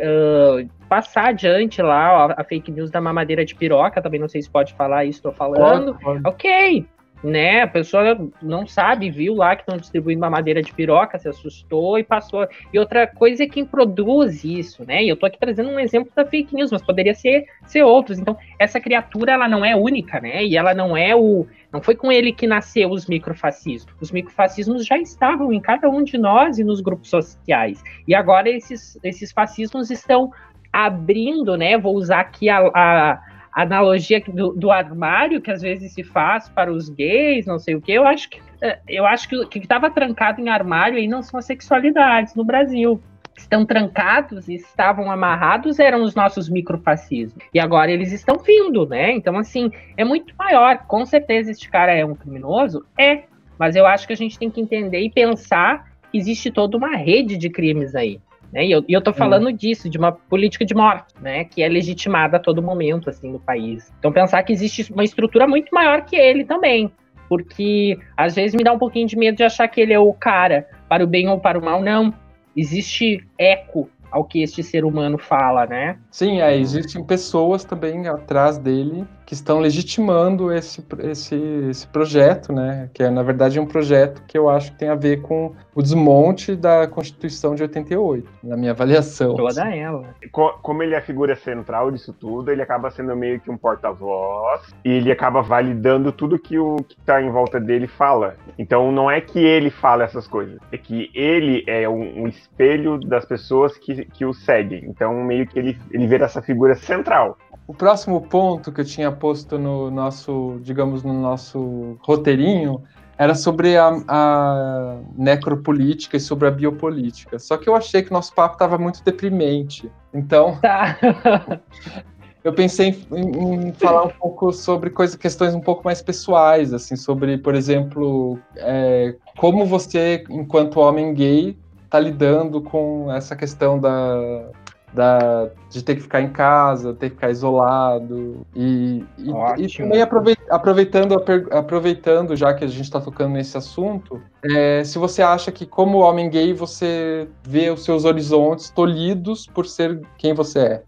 passar adiante lá ó, a fake news da mamadeira de piroca. Também não sei se pode falar isso, estou falando. Pode, pode. Ok, né? A pessoa não sabe, viu lá que estão distribuindo uma madeira de piroca, se assustou e passou. E outra coisa é quem produz isso, né? E eu tô aqui trazendo um exemplo da fake news, mas poderia ser, ser outros. Então, essa criatura, ela não é única, né? E ela não é o. Não foi com ele que nasceu os microfascismos. Os microfascismos já estavam em cada um de nós e nos grupos sociais. E agora esses, esses fascismos estão abrindo, né? Vou usar aqui a, a analogia do, do, armário que às vezes se faz para os gays, não sei o que, eu acho que é, eu acho que o que estava trancado em armário aí não são as sexualidades no Brasil. Estão trancados e estavam amarrados eram os nossos microfascismos. E agora eles estão vindo, né? Então, assim, é muito maior. Com certeza este cara é um criminoso? É. Mas eu acho que a gente tem que entender e pensar que existe toda uma rede de crimes aí. Né? E eu, e eu tô falando hum. disso, de uma política de morte, né? Que é legitimada a todo momento, assim, no país. Então, pensar que existe uma estrutura muito maior que ele também. Porque às vezes me dá um pouquinho de medo de achar que ele é o cara, para o bem ou para o mal. Não. Existe eco ao que este ser humano fala, né? Sim, é, existem pessoas também atrás dele que estão legitimando esse, esse, esse projeto, né? Que é, na verdade, um projeto que eu acho que tem a ver com o desmonte da Constituição de 88, na minha avaliação. Toda assim. ela. Como ele é a figura central disso tudo, ele acaba sendo meio que um porta-voz e ele acaba validando tudo que o que está em volta dele fala. Então não é que ele fala essas coisas, é que ele é um, um espelho das pessoas que, que o seguem. Então meio que ele, ele vira essa figura central. O próximo ponto que eu tinha posto no nosso, digamos, no nosso roteirinho era sobre a, a, necropolítica e sobre a biopolítica. Só que eu achei que nosso papo estava muito deprimente. Então, tá. <laughs> eu pensei em, em, falar um pouco sobre coisas, questões um pouco mais pessoais, assim, sobre, por exemplo, é, como você, enquanto homem gay, está lidando com essa questão da, da, de ter que ficar em casa, ter que ficar isolado. E, e, e também aproveitando, aproveitando, já que a gente está tocando nesse assunto, é, se você acha que, como homem gay, você vê os seus horizontes tolhidos por ser quem você é.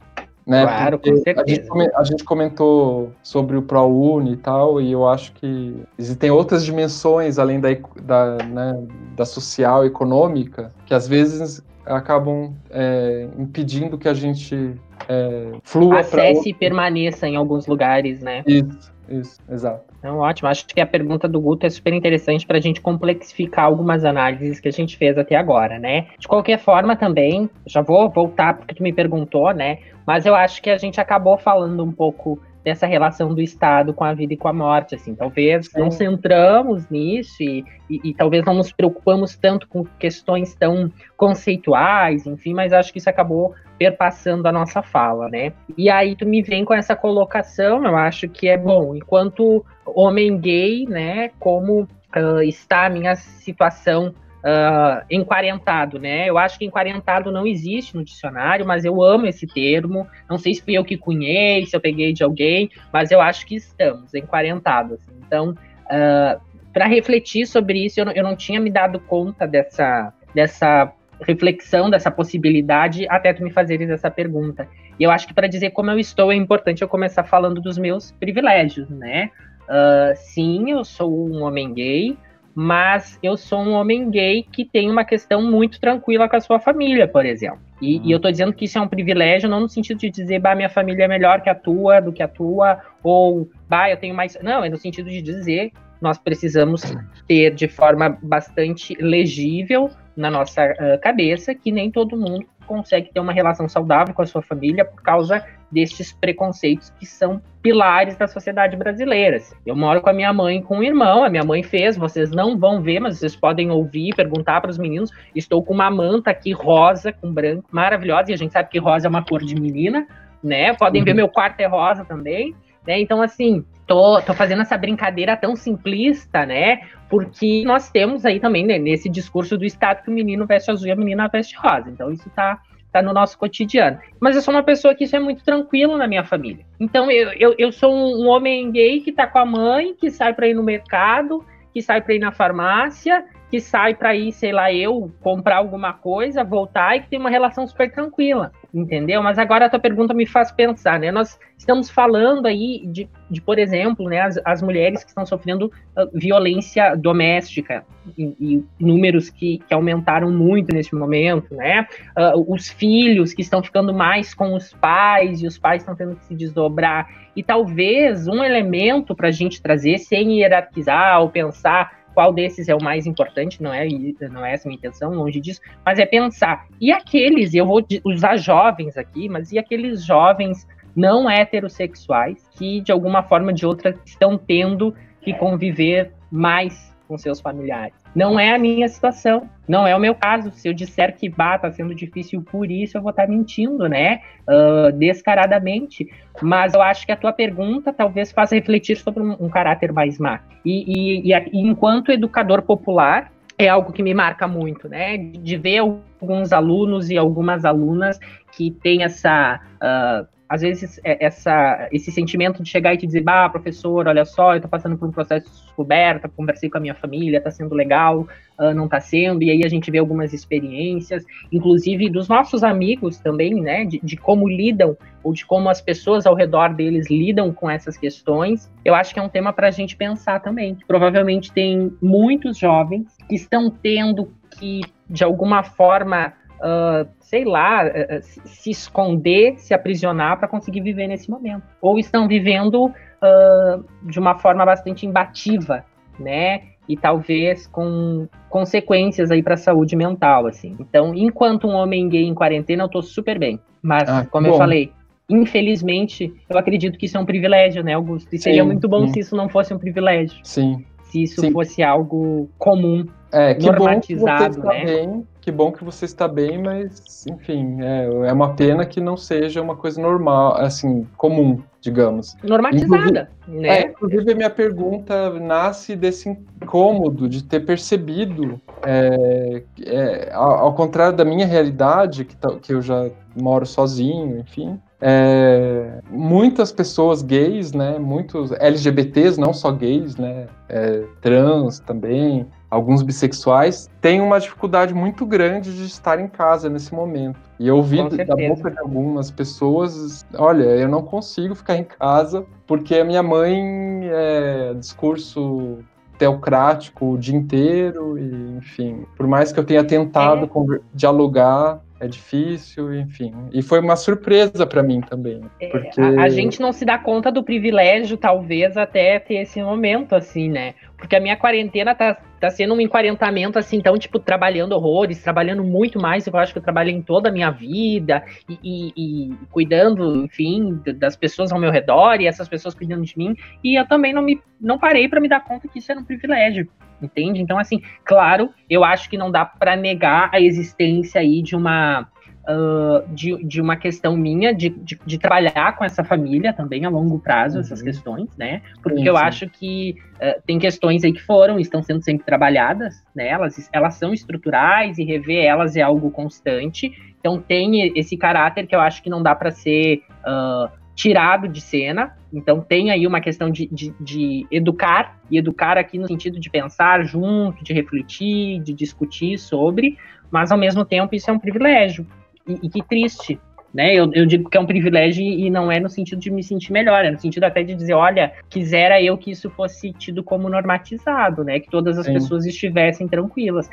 Né? Claro, Porque com certeza. A gente, a gente comentou sobre o ProUni e tal, e eu acho que existem outras dimensões além da, da, né, da social, econômica, que às vezes acabam é, impedindo que a gente é, flua. Acesse e permaneça em alguns lugares, né? Isso, isso, exato. Então, ótimo. Acho que a pergunta do Guto é super interessante para a gente complexificar algumas análises que a gente fez até agora, né? De qualquer forma, também, já vou voltar porque tu me perguntou, né? Mas eu acho que a gente acabou falando um pouco dessa relação do Estado com a vida e com a morte, assim, talvez não centramos nisso e, e, e, talvez não nos preocupamos tanto com questões tão conceituais, enfim, mas acho que isso acabou perpassando a nossa fala, né? E aí tu me vem com essa colocação, eu acho que é bom, enquanto homem gay, né, como uh, está a minha situação uh, enquarentado, né? Eu acho que enquarentado não existe no dicionário, mas eu amo esse termo. Não sei se fui eu que cunhei, se eu peguei de alguém, mas eu acho que estamos enquarentados. Então, uh, ah, para refletir sobre isso, eu não, eu não tinha me dado conta dessa, dessa reflexão, dessa possibilidade, até tu me fazeres essa pergunta. E eu acho que para dizer como eu estou, é importante eu começar falando dos meus privilégios, né? Uh, sim, eu sou um homem gay, mas eu sou um homem gay que tem uma questão muito tranquila com a sua família, por exemplo. E, e eu tô dizendo que isso é um privilégio, não no sentido de dizer, bah, minha família é melhor que a tua, do que a tua, ou, bah, eu tenho mais. Não, é no sentido de dizer, nós precisamos ter de forma bastante legível na nossa uh, cabeça que nem todo mundo consegue ter uma relação saudável com a sua família por causa destes preconceitos que são pilares da sociedade brasileira. Eu moro com a minha mãe e com o irmão, a minha mãe fez, vocês não vão ver, mas vocês podem ouvir, perguntar para os meninos. Estou com uma manta aqui rosa com branco, maravilhosa, e a gente sabe que rosa é uma cor de menina, né? Podem uhum. ver meu quarto é rosa também. Né? Então, assim, tô, tô fazendo essa brincadeira tão simplista, né? Porque nós temos aí também, né, nesse discurso do Estado, que o menino veste azul e a menina veste rosa. Então, isso tá, tá no nosso cotidiano. Mas eu sou uma pessoa que isso é muito tranquilo na minha família. Então, eu, eu, eu sou um homem gay que tá com a mãe, que sai para ir no mercado, que sai para ir na farmácia, que sai para ir, sei lá, eu comprar alguma coisa, voltar e que tem uma relação super tranquila, entendeu? Mas agora a tua pergunta me faz pensar, né? Nós estamos falando aí de, de por exemplo, né, as, as mulheres que estão sofrendo uh, violência doméstica e, e números que, que, aumentaram muito neste momento, né? Uh, os filhos que estão ficando mais com os pais e os pais estão tendo que se desdobrar. E talvez um elemento para a gente trazer, sem hierarquizar ou pensar qual desses é o mais importante, não é, não é essa a minha intenção, longe disso, mas é pensar, e aqueles, eu vou usar jovens aqui, mas e aqueles jovens não heterossexuais que, de alguma forma ou de outra, estão tendo que conviver mais com seus familiares. Não é a minha situação, não é o meu caso. Se eu disser que bah, tá sendo difícil por isso, eu vou estar tá mentindo, né? Uh, descaradamente. Mas eu acho que a tua pergunta talvez faça refletir sobre um, um caráter mais má. E, e, e, e enquanto educador popular, é algo que me marca muito, né? De ver alguns alunos e algumas alunas que têm essa uh, às vezes, é, essa, esse sentimento de chegar e te dizer, bah, professor, olha só, eu tô passando por um processo de descoberta, conversei com a minha família, tá sendo legal, uh, não tá sendo, e aí a gente vê algumas experiências, inclusive dos nossos amigos também, né, de, de como lidam, ou de como as pessoas ao redor deles lidam com essas questões, eu acho que é um tema para a gente pensar também. Provavelmente tem muitos jovens que estão tendo que, de alguma forma, uh, sei lá, uh, se esconder, se aprisionar para conseguir viver nesse momento. Ou estão vivendo uh, de uma forma bastante imbativa, né? E talvez com consequências aí para a saúde mental, assim. Então, enquanto um homem gay em quarentena, eu tô super bem. Mas, ah, como bom. eu falei, infelizmente, eu acredito que isso é um privilégio, né, Augusto? E sim, seria muito bom sim. se isso não fosse um privilégio. Sim. Se isso sim. fosse algo comum, é, que normatizado, bom que você né? Bem, que bom que você está bem, mas, enfim, é, é uma pena que não seja uma coisa normal, assim, comum, digamos. Normatizada, inclusive, né? É, inclusive, a minha pergunta nasce desse incômodo de ter percebido, é, é, ao, ao, contrário da minha realidade, que, que eu já moro sozinho, enfim, é, muitas pessoas gays, né, muitos LGBTs, não só gays, né, é, trans também, alguns bissexuais, têm uma dificuldade muito grande de estar em casa nesse momento. E eu ouvi da boca de algumas pessoas, olha, eu não consigo ficar em casa porque a minha mãe é discurso teocrático o dia inteiro e, enfim, por mais que eu tenha tentado é. dialogar, é difícil, enfim. E foi uma surpresa para mim também. É, porque... a, a, gente não se dá conta do privilégio, talvez, até ter esse momento, assim, né? Porque a minha quarentena tá, tá sendo um enquarentamento, assim, então, tipo, trabalhando horrores, trabalhando muito mais, eu acho que eu trabalhei em toda a minha vida, e, e, e cuidando, enfim, das pessoas ao meu redor, e essas pessoas cuidando de mim, e eu também não, me, não parei para me dar conta que isso era um privilégio entende? Então, assim, claro, eu acho que não dá para negar a existência aí de uma Uh, de, de uma questão minha de, de, de, trabalhar com essa família também a longo prazo, uhum. essas questões, né? Porque sim, eu sim. acho que uh, tem questões aí que foram estão sendo sempre trabalhadas, né? Elas, elas são estruturais e rever elas é algo constante. Então tem esse caráter que eu acho que não dá para ser uh, tirado de cena. Então tem aí uma questão de, de, de, educar, e educar aqui no sentido de pensar junto, de refletir, de discutir sobre, mas ao mesmo tempo isso é um privilégio. E, e que triste, né? Eu, eu, digo que é um privilégio e não é no sentido de me sentir melhor, é no sentido até de dizer, olha, quisera eu que isso fosse tido como normatizado, né? Que todas as Sim. pessoas estivessem tranquilas.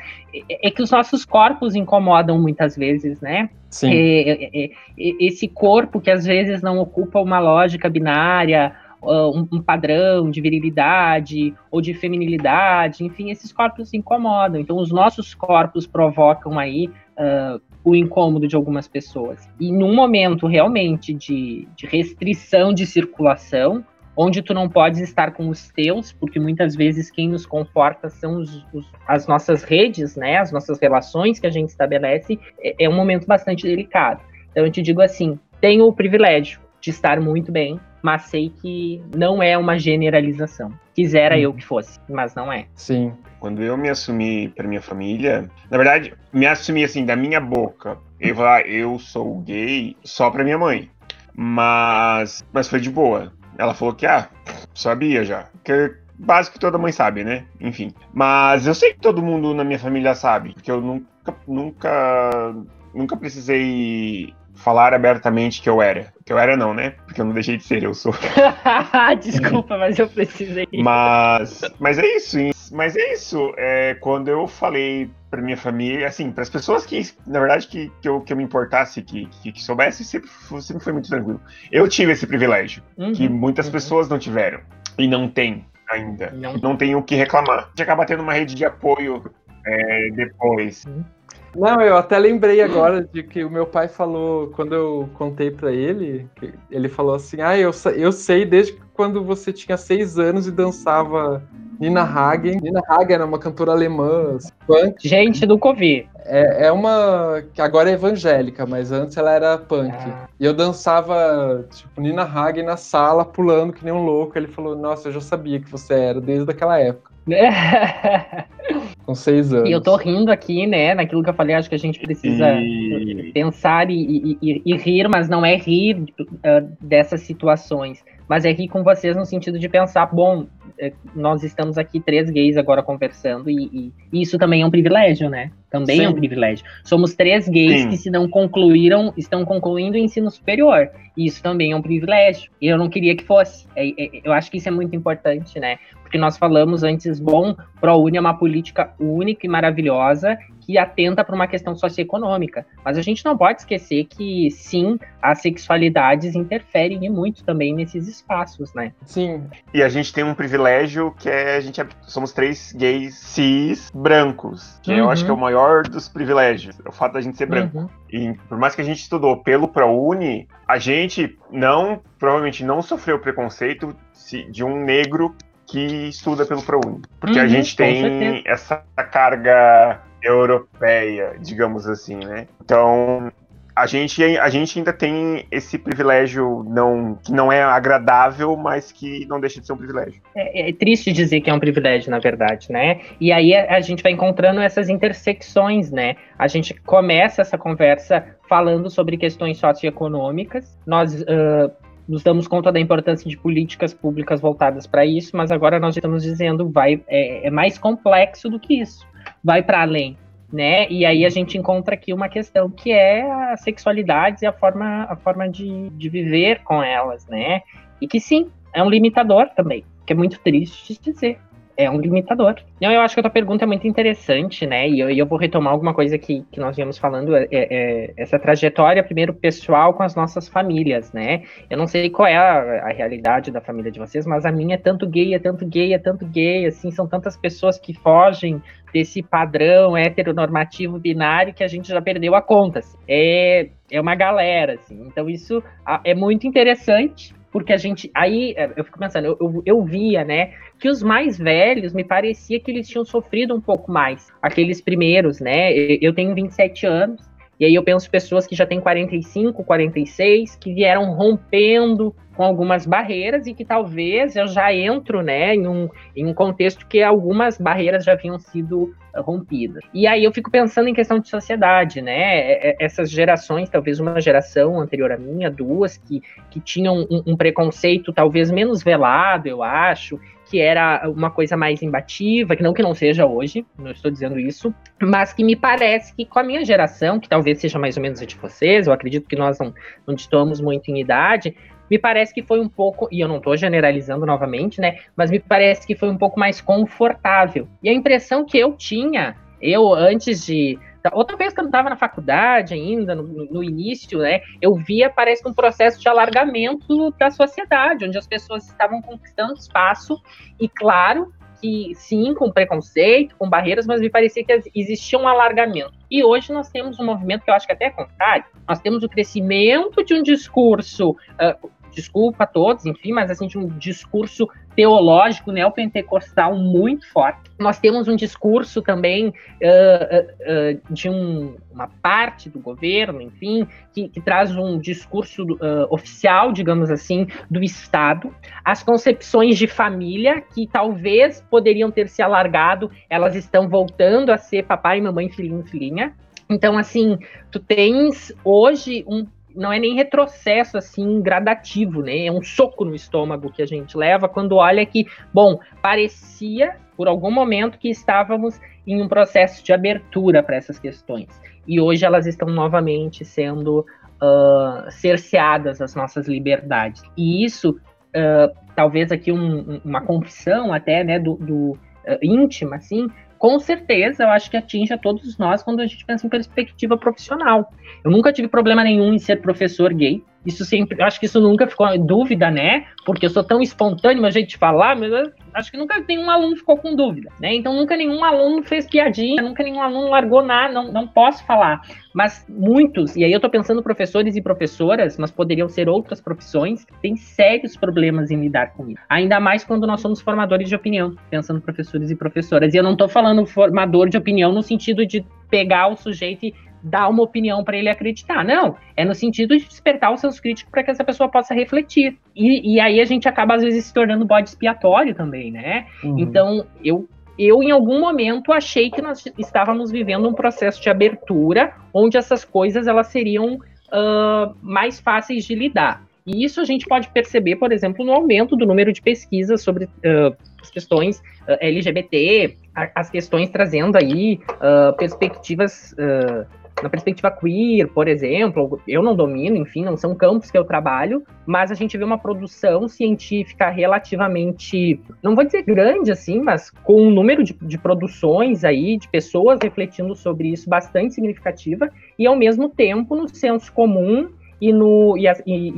É, é, que os nossos corpos incomodam muitas vezes, né? Sim. É, é, é esse corpo que às vezes não ocupa uma lógica binária, um, um, padrão de virilidade ou de feminilidade, enfim, esses corpos incomodam. Então, os nossos corpos provocam aí uh, o incômodo de algumas pessoas. E num momento realmente de, de restrição de circulação, onde tu não podes estar com os teus, porque muitas vezes quem nos conforta são os, os, as nossas redes, né, as nossas relações que a gente estabelece, é, é, um momento bastante delicado. Então eu te digo assim, tenho o privilégio de estar muito bem, mas sei que não é uma generalização. Quisera hum. eu que fosse, mas não é. Sim. Quando eu me assumi para minha família, na verdade, me assumi assim da minha boca. Eu falar, eu sou gay só para minha mãe. Mas, mas foi de boa. Ela falou que ah, sabia já. Que básico que toda mãe sabe, né? Enfim. Mas eu sei que todo mundo na minha família sabe, porque eu nunca, nunca, nunca precisei falar abertamente que eu era. Que eu era não, né? Porque eu não deixei de ser, eu sou. <laughs> Desculpa, mas eu precisei. Mas, mas é isso. Mas é isso. É, quando eu falei para minha família, assim, para as pessoas que, na verdade, que, que, eu, que eu me importasse, que, que, que soubesse, sempre, sempre foi muito tranquilo. Eu tive esse privilégio, uhum, que muitas uhum. pessoas não tiveram e não têm ainda. Não, não tem o que reclamar. A gente acaba tendo uma rede de apoio é, depois. Uhum. Não, eu até lembrei agora de que o meu pai falou, quando eu contei para ele, ele falou assim: Ah, eu, eu sei desde quando você tinha seis anos e dançava Nina Hagen. Nina Hagen era uma cantora alemã, punk. Gente, nunca ouvi. É, é uma que agora é evangélica, mas antes ela era punk. Ah. E eu dançava, tipo, Nina Hagen na sala, pulando que nem um louco. Ele falou: Nossa, eu já sabia que você era desde aquela época. <laughs> Com seis anos. E eu tô rindo aqui, né, naquilo que eu falei, acho que a gente precisa e... pensar e, e, e, rir, mas não é rir uh, dessas situações, mas é rir com vocês no sentido de pensar, bom, é, nós estamos aqui três gays agora conversando e, e isso também é um privilégio, né? Também Sim. é um privilégio. Somos três gays Sim. que se não concluíram, estão concluindo o ensino superior. E isso também é um privilégio. E eu não queria que fosse. É, é, eu acho que isso é muito importante, né? porque nós falamos antes, bom, ProUni é uma política única e maravilhosa que atenta para uma questão socioeconômica. Mas a gente não pode esquecer que, sim, as sexualidades interferem muito também nesses espaços, né? Sim. E a gente tem um privilégio que é a gente é, somos três gays cis brancos, que uhum. eu acho que é o maior dos privilégios, o fato da gente ser branco. Uhum. E por mais que a gente estudou pelo ProUni, a gente não, provavelmente não sofreu preconceito de um negro que estuda pelo ProUni. Porque uhum, a gente tem essa carga europeia, digamos assim, né? Então, a gente, a gente ainda tem esse privilégio não, que não é agradável, mas que não deixa de ser um privilégio. É, é triste dizer que é um privilégio, na verdade, né? E aí a, a, gente vai encontrando essas intersecções, né? A gente começa essa conversa falando sobre questões socioeconômicas. Nós uh, nos damos conta da importância de políticas públicas voltadas para isso, mas agora nós estamos dizendo vai é, é mais complexo do que isso, vai para além, né? E aí a gente encontra aqui uma questão que é a sexualidade e a forma, a forma de, de viver com elas, né? E que sim, é um limitador também, que é muito triste de dizer é um limitador. Não, eu acho que a tua pergunta é muito interessante, né? E eu, eu vou retomar alguma coisa que, que nós viemos falando, é, é, essa trajetória, primeiro, pessoal com as nossas famílias, né? Eu não sei qual é a, a, realidade da família de vocês, mas a minha é tanto gay, é tanto gay, é tanto gay, assim, são tantas pessoas que fogem desse padrão heteronormativo binário que a gente já perdeu a conta. Assim. É, é uma galera, assim. Então isso é muito interessante, porque a gente. Aí é, eu fico pensando, eu, eu, eu, via, né, que os mais velhos me parecia que eles tinham sofrido um pouco mais. Aqueles primeiros, né? Eu tenho 27 anos, e aí eu penso pessoas que já têm 45, 46, que vieram rompendo com algumas barreiras e que talvez eu já entro, né, em um, em um contexto que algumas barreiras já haviam sido rompidas. E aí eu fico pensando em questão de sociedade, né? Essas gerações, talvez uma geração anterior à minha, duas, que, que tinham um, um preconceito talvez menos velado, eu acho, que era uma coisa mais imbativa, que não que não seja hoje, não estou dizendo isso, mas que me parece que com a minha geração, que talvez seja mais ou menos a de vocês, eu acredito que nós não, não estamos muito em idade, me parece que foi um pouco, e eu não estou generalizando novamente, né? Mas me parece que foi um pouco mais confortável. E a impressão que eu tinha, eu antes de. Outra vez que eu não estava na faculdade ainda, no, no, início, né? Eu via, parece um processo de alargamento da sociedade, onde as pessoas estavam conquistando espaço, e claro, que sim, com preconceito, com barreiras, mas me parecia que existia um alargamento. E hoje nós temos um movimento que eu acho que até é contrário. Nós temos o crescimento de um discurso uh, desculpa a todos, enfim, mas assim, de um discurso teológico neopentecostal muito forte. Nós temos um discurso também uh, uh, uh, de um, uma parte do governo, enfim, que, que traz um discurso oficial, digamos assim, do Estado. As concepções de família, que talvez poderiam ter se alargado, elas estão voltando a ser papai, mamãe, filhinho, filhinha. Então, assim, tu tens hoje um não é nem retrocesso assim gradativo, né? É um soco no estômago que a gente leva quando olha que, bom, parecia por algum momento que estávamos em um processo de abertura para essas questões. E hoje elas estão novamente sendo uh, cerceadas as nossas liberdades. E isso, uh, talvez aqui um, uma confissão até, né, do, do uh, íntima, assim, com certeza eu acho que atinge a todos nós quando a gente pensa em perspectiva profissional. Eu nunca tive problema nenhum em ser professor gay. Isso sempre, acho que isso nunca ficou em dúvida, né? Porque eu sou tão espontâneo, a gente falar, mas acho que nunca nenhum aluno ficou com dúvida, né? Então nunca nenhum aluno fez piadinha, nunca nenhum aluno largou nada, não, não posso falar. Mas muitos, e aí eu tô pensando professores e professoras, mas poderiam ser outras profissões, têm sérios problemas em lidar com isso. Ainda mais quando nós somos formadores de opinião, pensando professores e professoras. E eu não tô falando formador de opinião no sentido de pegar o sujeito e dar uma opinião para ele acreditar. Não, é no sentido de despertar os seus críticos para que essa pessoa possa refletir. E, e, aí a gente acaba, às vezes, se tornando bode expiatório também, né? Uhum. Então, eu, eu, em algum momento, achei que nós estávamos vivendo um processo de abertura, onde essas coisas elas seriam uh, mais fáceis de lidar. E isso a gente pode perceber, por exemplo, no aumento do número de pesquisas sobre uh, as questões uh, LGBT, a, as questões trazendo aí perspectivas na perspectiva queer, por exemplo, eu não domino, enfim, não são campos que eu trabalho, mas a gente vê uma produção científica relativamente, não vou dizer grande assim, mas com um número de, de produções aí, de pessoas refletindo sobre isso bastante significativa, e ao mesmo tempo no senso comum e, no, e, e,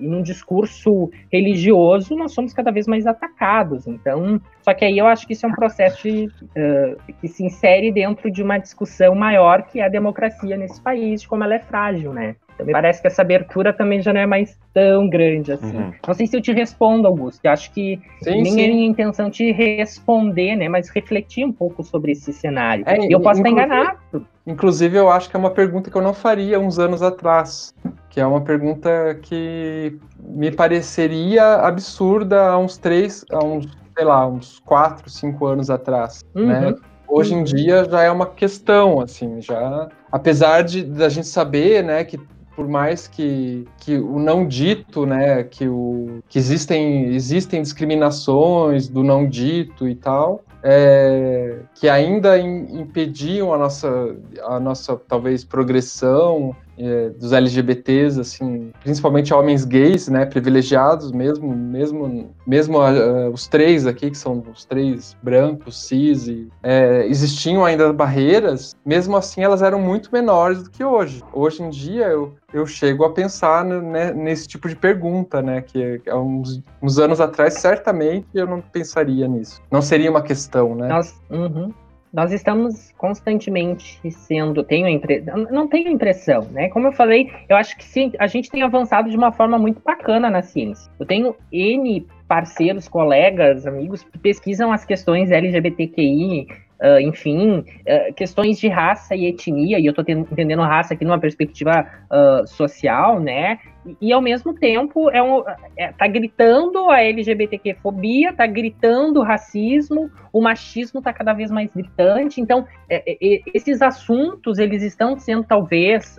e, num discurso religioso nós somos cada vez mais atacados. Então, só que aí eu acho que isso é um processo de, uh, que se insere dentro de uma discussão maior que é a democracia nesse país, de como ela é frágil, né? Então, parece que essa abertura também já não é mais tão grande assim. Uhum. Não sei se eu te respondo, Augusto. Eu acho que sim, nem sim. é minha intenção te responder, né? Mas refletir um pouco sobre esse cenário. É, eu posso estar enganado. Inclusive, eu acho que é uma pergunta que eu não faria uns anos atrás que é uma pergunta que me pareceria absurda há uns três, há uns, sei lá, uns quatro, cinco anos atrás, uhum. né? Hoje em uhum. dia já é uma questão, assim, já, apesar de da gente saber, né, que por mais que, que o não dito, né, que, o, que existem, existem discriminações do não dito e tal, é, que ainda impediam a nossa, a nossa talvez progressão é, dos LGBTs, assim, principalmente homens gays, né, privilegiados mesmo, mesmo, mesmo uh, os três aqui que são os três brancos, cis, e, é, existiam ainda barreiras. Mesmo assim, elas eram muito menores do que hoje. Hoje em dia, eu, eu chego a pensar né, nesse tipo de pergunta, né, que há uns, uns, anos atrás certamente eu não pensaria nisso. Não seria uma questão, né? Nós, uhum nós estamos constantemente sendo, tenho impre... não tenho impressão, né? Como eu falei, eu acho que sim, a gente tem avançado de uma forma muito bacana na ciência. Eu tenho N parceiros, colegas, amigos que pesquisam as questões LGBTQI, Uh, enfim, uh, questões de raça e etnia, e eu estou entendendo raça aqui numa perspectiva uh, social, né? E, ao mesmo tempo é um, é, tá gritando a LGBTQ-fobia, tá gritando o racismo, o machismo tá cada vez mais gritante. Então, é, é, esses assuntos, eles estão sendo talvez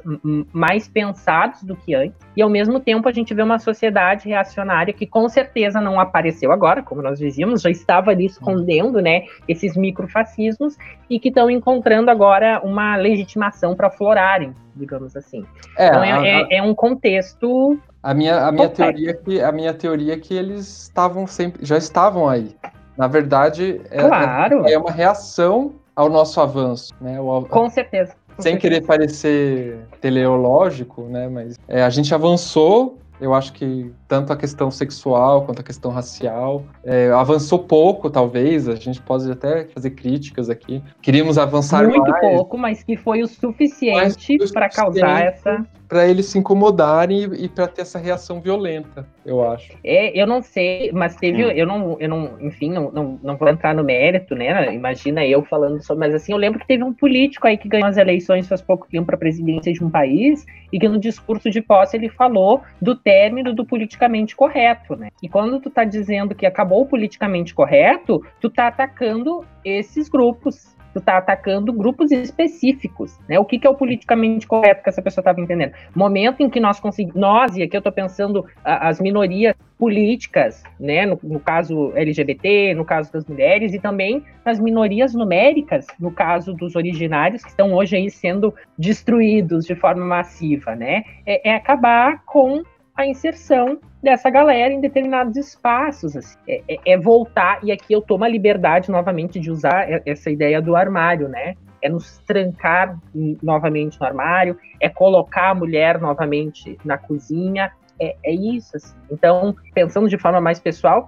mais pensados do que antes, e ao mesmo tempo a gente vê uma sociedade reacionária que com certeza não apareceu agora, como nós dizíamos, já estava ali escondendo, né, esses microfascismos, e que estão encontrando agora uma legitimação para florarem digamos assim. É, então é, a, é, é um contexto. A minha, a minha teoria é que a minha teoria é que eles estavam sempre, já estavam aí. Na verdade, é, claro. é, é uma reação ao nosso avanço, né? O, com certeza. Com sem certeza. querer parecer teleológico, né? Mas é, a gente avançou eu acho que tanto a questão sexual quanto a questão racial é, avançou pouco, talvez. A gente pode até fazer críticas aqui. Queríamos avançar Muito mais. Muito pouco, mas que foi o suficiente para causar essa para eles se incomodarem e, e para ter essa reação violenta, eu acho. É, eu não sei, mas teve, hum. eu não, eu não, enfim, não, não, não vou entrar no mérito, né? Imagina eu falando sobre, mas assim, eu lembro que teve um político aí que ganhou as eleições faz pouco tempo para a presidência de um país e que no discurso de posse ele falou do término do politicamente correto, né? E quando tu tá dizendo que acabou o politicamente correto, tu tá atacando esses grupos tu tá atacando grupos específicos, né? O que, que é o politicamente correto que essa pessoa estava entendendo? Momento em que nós conseguimos, nós, e aqui eu estou pensando a, as minorias políticas, né? No, no, caso LGBT, no caso das mulheres, e também nas minorias numéricas, no caso dos originários, que estão hoje aí sendo destruídos de forma massiva, né? é, é acabar com a inserção dessa galera em determinados espaços. Assim. É, é, é, voltar, e aqui eu tomo a liberdade novamente de usar essa ideia do armário, né? É nos trancar novamente no armário, é colocar a mulher novamente na cozinha, é, é isso. Assim. Então, pensando de forma mais pessoal,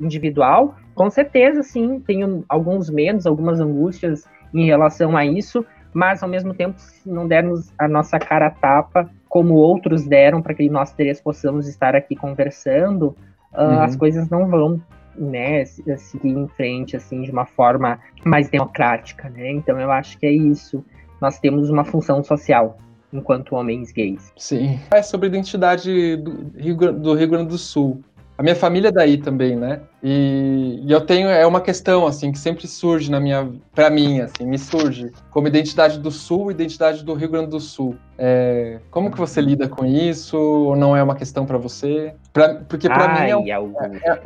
individual, com certeza, sim, tenho alguns medos, algumas angústias em relação a isso, mas ao mesmo tempo, se não dermos a nossa cara a tapa, como outros deram para que nós três possamos estar aqui conversando, uh, uhum. as coisas não vão né, seguir em frente assim de uma forma mais democrática, né? Então eu acho que é isso. Nós temos uma função social enquanto homens gays. Sim. É sobre a identidade do Rio, do Rio Grande do Sul. A minha família é daí também, né? E, e, eu tenho é uma questão assim que sempre surge na minha, para mim assim, me surge como identidade do Sul, identidade do Rio Grande do Sul. É, como que você lida com isso? Ou não é uma questão para você? Pra, porque para mim é,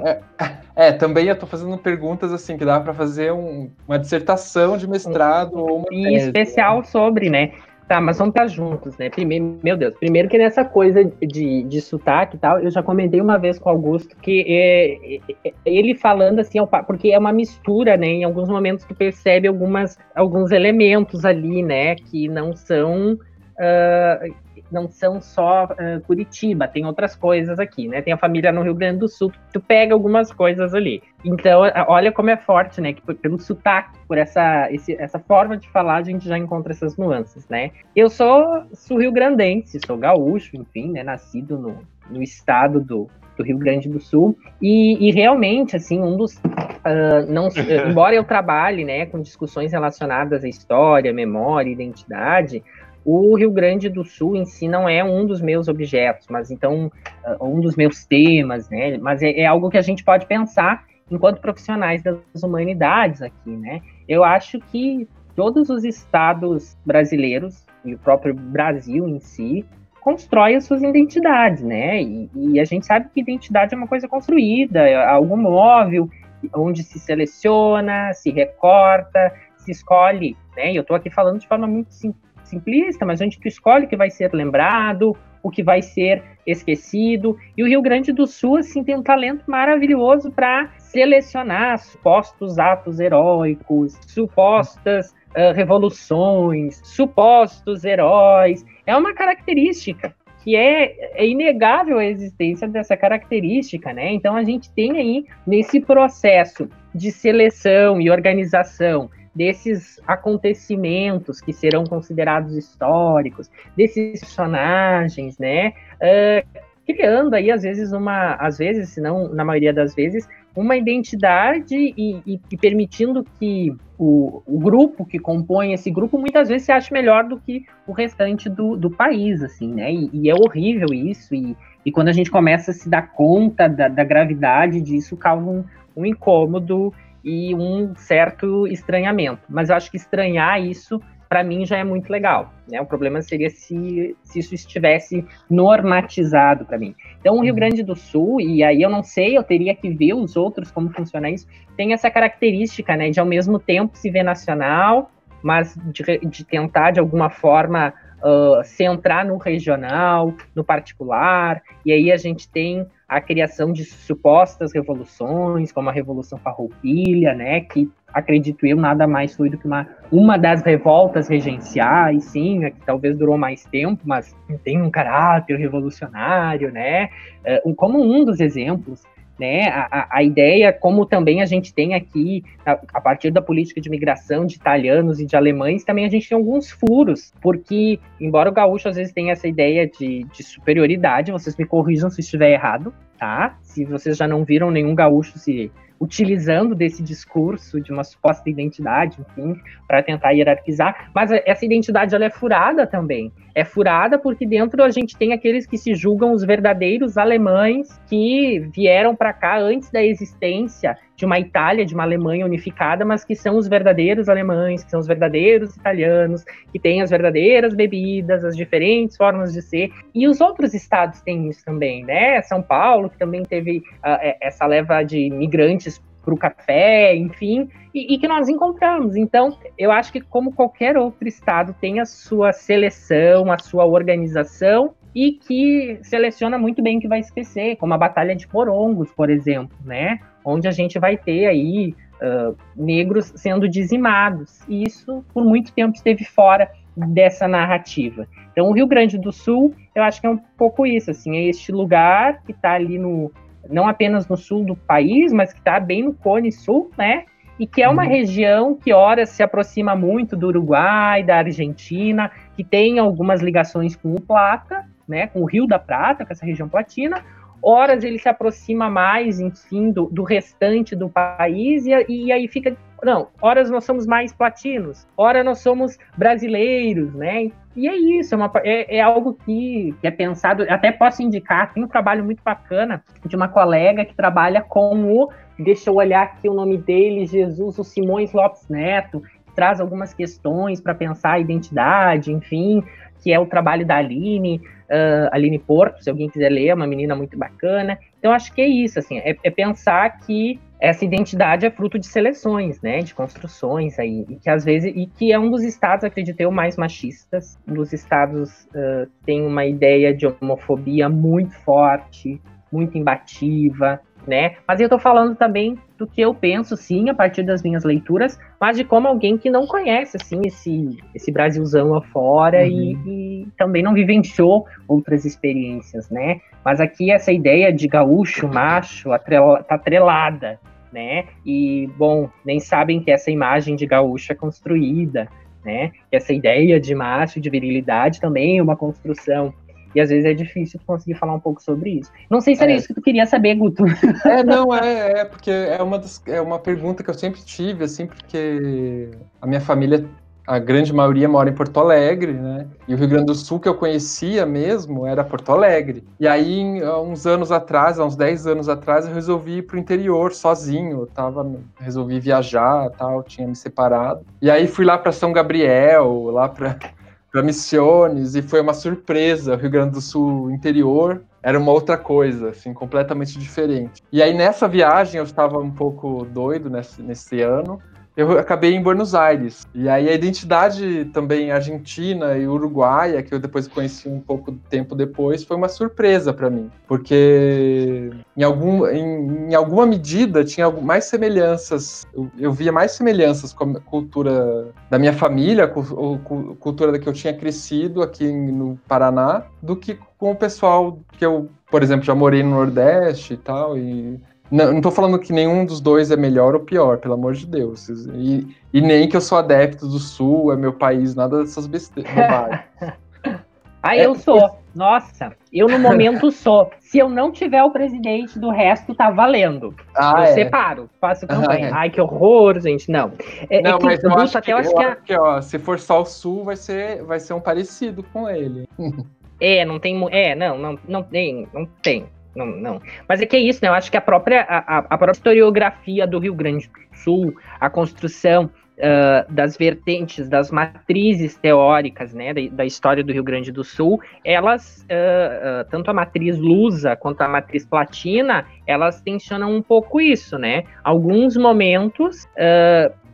é, é, é, também eu tô fazendo perguntas assim que dá para fazer um, uma dissertação de mestrado ou uma tese. especial sobre, né? Tá, mas vamos estar juntos, né? Primeiro, meu Deus, primeiro que nessa coisa de, de sotaque e tal, eu já comentei uma vez com o Augusto que é, é, é ele falando assim, porque é uma mistura, né? Em alguns momentos tu percebe algumas, alguns elementos ali, né? Que não são. Uh, não são só uh, Curitiba, tem outras coisas aqui, né? Tem a família no Rio Grande do Sul, tu pega algumas coisas ali. Então, olha como é forte, né? Que pelo sotaque, por essa, esse, essa forma de falar, a gente já encontra essas nuances, né? Eu sou, sou rio-grandense, sou gaúcho, enfim, né? Nascido no, no estado do, do Rio Grande do Sul. E, e realmente, assim, um dos. Uh, não, <laughs> embora eu trabalhe né, com discussões relacionadas à história, memória, identidade, o Rio Grande do Sul em si não é um dos meus objetos, mas então uh, um dos meus temas, né? Mas é, é, algo que a gente pode pensar enquanto profissionais das humanidades aqui, né? Eu acho que todos os estados brasileiros e o próprio Brasil em si constrói as suas identidades, né? E, e a gente sabe que identidade é uma coisa construída, é algo móvel, onde se seleciona, se recorta, se escolhe, né? E eu estou aqui falando de forma muito simplista, mas a gente escolhe o que vai ser lembrado, o que vai ser esquecido. E o Rio Grande do Sul, assim, tem um talento maravilhoso para selecionar supostos atos heróicos, supostas uh, revoluções, supostos heróis. É uma característica que é, é, inegável a existência dessa característica, né? Então a gente tem aí nesse processo de seleção e organização desses acontecimentos que serão considerados históricos, desses personagens, né? Uh, criando aí às vezes uma, às vezes, se não na maioria das vezes, uma identidade e, e, e permitindo que o, o, grupo que compõe esse grupo muitas vezes se ache melhor do que o restante do, do país, assim, né? E, e, é horrível isso, e, quando a gente começa a se dar conta da, da gravidade disso, causa um, um incômodo e um certo estranhamento. Mas eu acho que estranhar isso, para mim, já é muito legal. Né? O problema seria se, se isso estivesse normatizado para mim. Então, o Rio uhum. Grande do Sul, e aí eu não sei, eu teria que ver os outros como funciona isso, tem essa característica né, de ao mesmo tempo se ver nacional, mas de, de tentar de alguma forma uh, centrar no regional, no particular, e aí a gente tem a criação de supostas revoluções, como a Revolução Farroupilha, né, que acredito eu nada mais foi do que uma, uma das revoltas regenciais, sim, que talvez durou mais tempo, mas tem um caráter revolucionário, né, uh, como um dos exemplos né? A, a, ideia, como também a gente tem aqui, a, a, partir da política de migração de italianos e de alemães, também a gente tem alguns furos, porque, embora o gaúcho às vezes tenha essa ideia de, de superioridade, vocês me corrijam se estiver errado, tá? Se vocês já não viram nenhum gaúcho se utilizando desse discurso de uma suposta identidade, enfim, para tentar hierarquizar. Mas essa identidade ela é furada também. É furada porque dentro a gente tem aqueles que se julgam os verdadeiros alemães que vieram para cá antes da existência de uma Itália, de uma Alemanha unificada, mas que são os verdadeiros alemães, que são os verdadeiros italianos, que têm as verdadeiras bebidas, as diferentes formas de ser. E os outros estados têm isso também, né? São Paulo, que também teve uh, essa leva de migrantes para o café, enfim, e, e, que nós encontramos. Então, eu acho que como qualquer outro estado tem a sua seleção, a sua organização e que seleciona muito bem o que vai esquecer, como a Batalha de Porongos, por exemplo, né? Onde a gente vai ter aí uh, negros sendo dizimados. E isso, por muito tempo, esteve fora dessa narrativa. Então, o Rio Grande do Sul, eu acho que é um pouco isso, assim, é este lugar que está ali no, não apenas no sul do país, mas que está bem no Cone Sul, né? E que é uma uhum. região que, ora, se aproxima muito do Uruguai, da Argentina, que tem algumas ligações com o Plata, né, com o Rio da Prata, com essa região platina, horas ele se aproxima mais, enfim, do, do restante do país, e, e, aí fica. Não, horas nós somos mais platinos, horas nós somos brasileiros, né? E é isso, é, uma, é, é algo que, é pensado. Até posso indicar, tem um trabalho muito bacana de uma colega que trabalha com o. Deixa eu olhar aqui o nome dele, Jesus, o Simões Lopes Neto, traz algumas questões para pensar a identidade, enfim, que é o trabalho da Aline uh, Aline Porto, se alguém quiser ler, é uma menina muito bacana. Então, acho que é isso, assim, é, é, pensar que essa identidade é fruto de seleções, né, de construções aí, e que às vezes, e que é um dos estados, acredito eu, mais machistas, um dos estados uh, tem uma ideia de homofobia muito forte, muito imbativa, né? Mas eu estou falando também do que eu penso, sim, a partir das minhas leituras, mas de como alguém que não conhece, assim, esse, esse Brasilzão afora uhum. e, e também não vivenciou outras experiências, né? Mas aqui essa ideia de gaúcho, macho, atrela, tá atrelada, né? E, bom, nem sabem que essa imagem de gaúcho é construída, né? Essa ideia de macho, de virilidade também é uma construção. E às vezes é difícil conseguir falar um pouco sobre isso. Não sei se era é. isso que tu queria saber, Guto. <laughs> É, não, é, é porque é uma, das, é uma pergunta que eu sempre tive, assim, porque a minha família, a grande maioria mora em Porto Alegre, né? E o Rio Grande do Sul que eu conhecia mesmo era Porto Alegre. E aí, uns anos atrás, há uns 10 anos atrás, eu resolvi ir pro interior sozinho. Eu tava, resolvi viajar tal, tinha me separado. E aí fui lá para São Gabriel, lá para para Missiones e foi uma surpresa. O Rio Grande do Sul interior era uma outra coisa, assim, completamente diferente. E aí nessa viagem eu estava um pouco doido nesse, nesse ano eu acabei em Buenos Aires. E aí a identidade também argentina e uruguaia, que eu depois conheci um pouco tempo depois, foi uma surpresa para mim. Porque em, algum, em, em, alguma medida tinha mais semelhanças, eu, eu, via mais semelhanças com a cultura da minha família, com a cultura da que eu tinha crescido aqui no Paraná, do que com o pessoal que eu, por exemplo, já morei no Nordeste e tal, e não, não tô falando que nenhum dos dois é melhor ou pior, pelo amor de Deus. E, e nem que eu sou adepto do Sul, é meu país, nada dessas besteiras. <laughs> ah, eu é, sou. Nossa, eu no momento sou. Se eu não tiver o presidente do resto, tá valendo. Ah, eu é. separo, faço campanha. Ah, é. Ai, que horror, gente. Não. É, é não, é que, mas eu acho, até que, eu acho que, a... que ó, se for só o Sul, vai ser, vai ser um parecido com ele. <laughs> É, não tem. É, não, não, não tem, não tem. Não, não. Mas é que é isso, né? Eu acho que a própria, a, a própria historiografia do Rio Grande do Sul, a construção uh, das vertentes, das matrizes teóricas, né, da, da, história do Rio Grande do Sul, elas, uh, uh, tanto a matriz lusa quanto a matriz platina, elas tensionam um pouco isso, né? Alguns momentos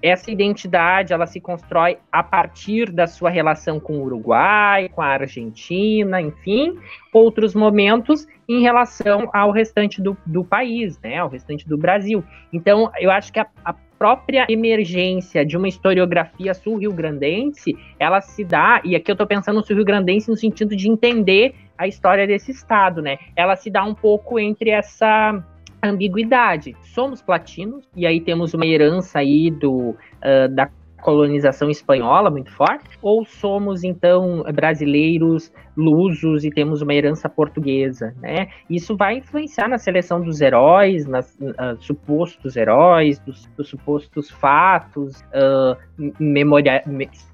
essa identidade ela se constrói a partir da sua relação com o Uruguai, com a Argentina, enfim, outros momentos em relação ao restante do, do país, né, ao restante do Brasil. Então, eu acho que a, a própria emergência de uma historiografia sul-rio-grandense, ela se dá, e aqui eu estou pensando no sul-rio-grandense no sentido de entender a história desse estado, né? Ela se dá um pouco entre essa ambiguidade. Somos platinos, e aí temos uma herança aí do, uh, da colonização espanhola muito forte, ou somos então brasileiros lusos e temos uma herança portuguesa, né? Isso vai influenciar na seleção dos heróis, nos uh, supostos heróis, dos, dos supostos fatos, uh, memoria,